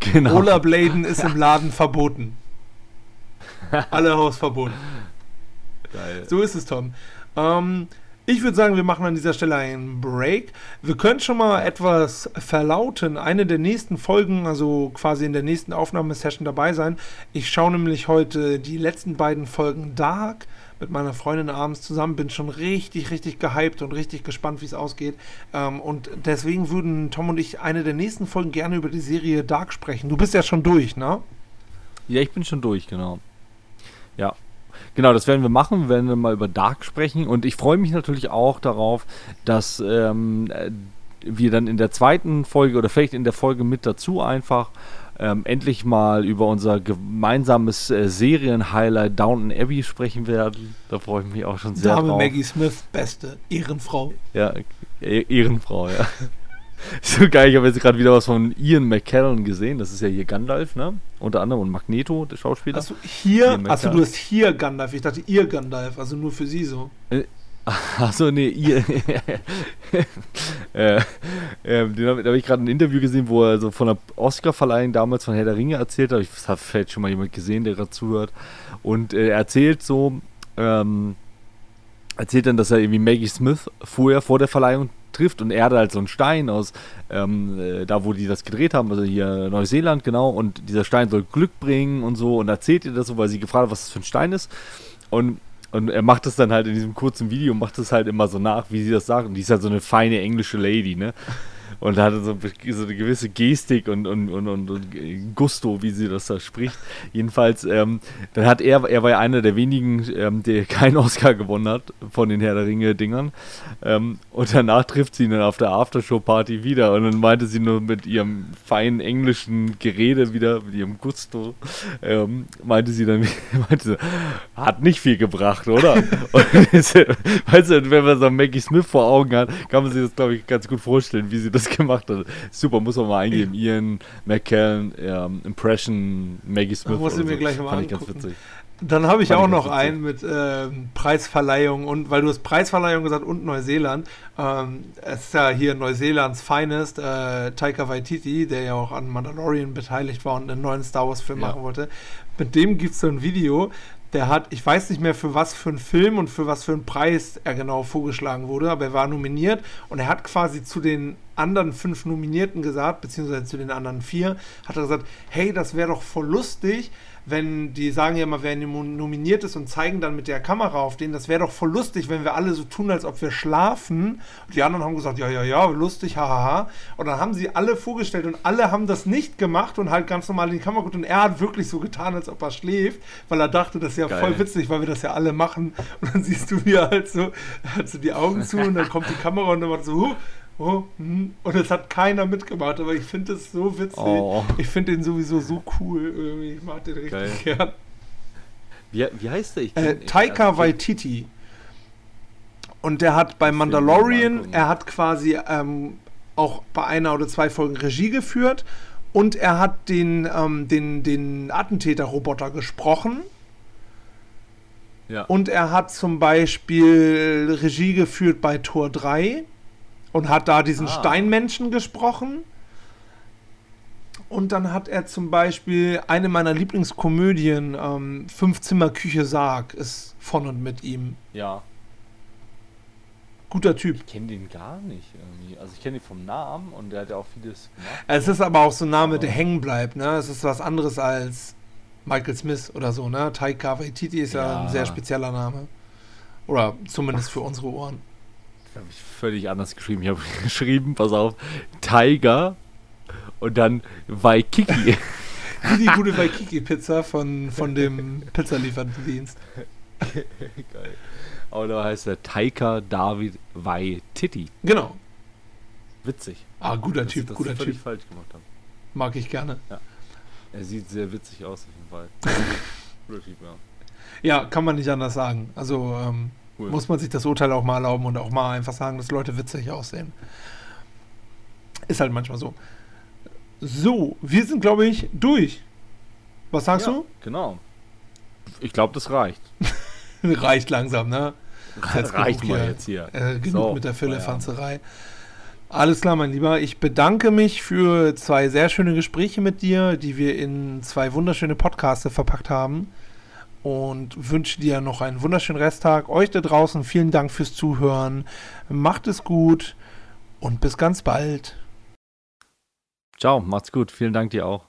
Genau. Rollerbladen ist im Laden verboten. Alle Hausverboten. Geil. So ist es, Tom. Ähm, ich würde sagen, wir machen an dieser Stelle einen Break. Wir können schon mal etwas verlauten. Eine der nächsten Folgen, also quasi in der nächsten Aufnahmesession dabei sein. Ich schaue nämlich heute die letzten beiden Folgen Dark mit meiner Freundin abends zusammen. Bin schon richtig, richtig gehypt und richtig gespannt, wie es ausgeht. Ähm, und deswegen würden Tom und ich eine der nächsten Folgen gerne über die Serie Dark sprechen. Du bist ja schon durch, ne? Ja, ich bin schon durch, genau. Ja. Genau, das werden wir machen. Wir werden mal über Dark sprechen. Und ich freue mich natürlich auch darauf, dass ähm, wir dann in der zweiten Folge oder vielleicht in der Folge mit dazu einfach ähm, endlich mal über unser gemeinsames äh, Serien-Highlight Downton Abbey sprechen werden. Da freue ich mich auch schon sehr Dame drauf. Maggie Smith, beste Ehrenfrau. Ja, e Ehrenfrau, ja. So geil, ich habe jetzt gerade wieder was von Ian McKellen gesehen. Das ist ja hier Gandalf, ne? Unter anderem und Magneto, der Schauspieler. Achso, hier, achso, du hast hier Gandalf. Ich dachte ihr Gandalf, also nur für sie so. Äh, Achso, nee, ihr. äh, äh, da habe ich gerade ein Interview gesehen, wo er so von der Oscar-Verleihung damals von Herr der Ringe erzählt hat. Ich habe vielleicht schon mal jemand gesehen, der gerade zuhört. Und äh, er erzählt so, ähm, erzählt dann, dass er irgendwie Maggie Smith vorher vor der Verleihung trifft und er hat halt so einen Stein aus ähm, äh, da, wo die das gedreht haben, also hier Neuseeland, genau, und dieser Stein soll Glück bringen und so und erzählt ihr das so, weil sie gefragt hat, was das für ein Stein ist. Und und er macht es dann halt in diesem kurzen Video, macht es halt immer so nach, wie sie das sagt. Und die ist halt so eine feine englische Lady, ne? Und hatte so, so eine gewisse Gestik und, und, und, und, Gusto, wie sie das da spricht. Jedenfalls, ähm, dann hat er, er war ja einer der wenigen, ähm, der keinen Oscar gewonnen hat von den Herr der Ringe-Dingern. Ähm, und danach trifft sie ihn dann auf der Aftershow-Party wieder und dann meinte sie nur mit ihrem feinen englischen Gerede wieder, mit ihrem Gusto, ähm, meinte sie dann, meinte sie, hat nicht viel gebracht, oder? und, weißt du, wenn man so Maggie Smith vor Augen hat, kann man sich das, glaube ich, ganz gut vorstellen, wie sie das gemacht hat. Super, muss man mal eingeben. Ian McKellen, ähm, Impression, Maggie Smith. Muss ich mir so. gleich mal Fand angucken. ich ganz witzig. Dann habe ich Fand auch ich noch einen mit äh, Preisverleihung und weil du hast Preisverleihung gesagt und Neuseeland. Ähm, es ist ja hier Neuseelands Finest, äh, Taika Waititi, der ja auch an Mandalorian beteiligt war und einen neuen Star Wars Film ja. machen wollte. Mit dem gibt es so ein Video, der hat, ich weiß nicht mehr für was für einen Film und für was für einen Preis er genau vorgeschlagen wurde, aber er war nominiert und er hat quasi zu den anderen fünf Nominierten gesagt, beziehungsweise zu den anderen vier, hat er gesagt, hey, das wäre doch voll lustig, wenn die sagen ja immer, wer nominiert ist und zeigen dann mit der Kamera auf den, das wäre doch voll lustig, wenn wir alle so tun, als ob wir schlafen. Und die anderen haben gesagt, ja, ja, ja, lustig, hahaha. Und dann haben sie alle vorgestellt und alle haben das nicht gemacht und halt ganz normal in die Kamera geguckt und er hat wirklich so getan, als ob er schläft, weil er dachte, das ist ja Geil. voll witzig, weil wir das ja alle machen. Und dann siehst du, wie er halt so, hat so die Augen zu und dann kommt die Kamera und dann macht so, huh, oh, hm. und es hat keiner mitgemacht, aber ich finde es so witzig. Oh. Ich finde den sowieso so cool. Irgendwie. Ich mag den richtig Geil. gern. Wie, wie heißt der? Ich äh, Taika also, Waititi. Und der hat bei Mandalorian, er hat quasi ähm, auch bei einer oder zwei Folgen Regie geführt und er hat den, ähm, den, den Attentäter-Roboter gesprochen. Ja. Und er hat zum Beispiel Regie geführt bei Tor 3 und hat da diesen ah. Steinmenschen gesprochen. Und dann hat er zum Beispiel eine meiner Lieblingskomödien, ähm, Fünf Zimmer Küche Sarg, ist von und mit ihm. Ja. Guter Typ. Ich kenne den gar nicht irgendwie. Also ich kenne ihn vom Namen und der hat ja auch vieles gemacht. Es ist aber auch so ein Name, der hängen bleibt. Ne? Es ist was anderes als Michael Smith oder so. Ne? Taika Waititi ist ja. ja ein sehr spezieller Name. Oder zumindest für unsere Ohren habe ich völlig anders geschrieben. Ich habe geschrieben, pass auf, Tiger und dann Waikiki. Wie die gute Waikiki-Pizza von, von dem Pizzalieferdienst. Geil. Oder heißt der Taika David Waititi. Genau. Witzig. Ah, guter Typ, das guter Typ. falsch gemacht haben. Mag ich gerne. Ja. Er sieht sehr witzig aus, auf jeden Fall. guter Typ, ja. Ja, kann man nicht anders sagen. Also, ähm, Cool. Muss man sich das Urteil auch mal erlauben und auch mal einfach sagen, dass Leute witzig aussehen. Ist halt manchmal so. So, wir sind, glaube ich, durch. Was sagst ja, du? Genau. Ich glaube, das reicht. reicht langsam, ne? Jetzt reicht mal hier, jetzt hier. Äh, genug so, mit der Füllefanzerei. Ja. Alles klar, mein Lieber. Ich bedanke mich für zwei sehr schöne Gespräche mit dir, die wir in zwei wunderschöne Podcasts verpackt haben und wünsche dir noch einen wunderschönen Resttag. Euch da draußen vielen Dank fürs Zuhören. Macht es gut und bis ganz bald. Ciao, macht's gut. Vielen Dank dir auch.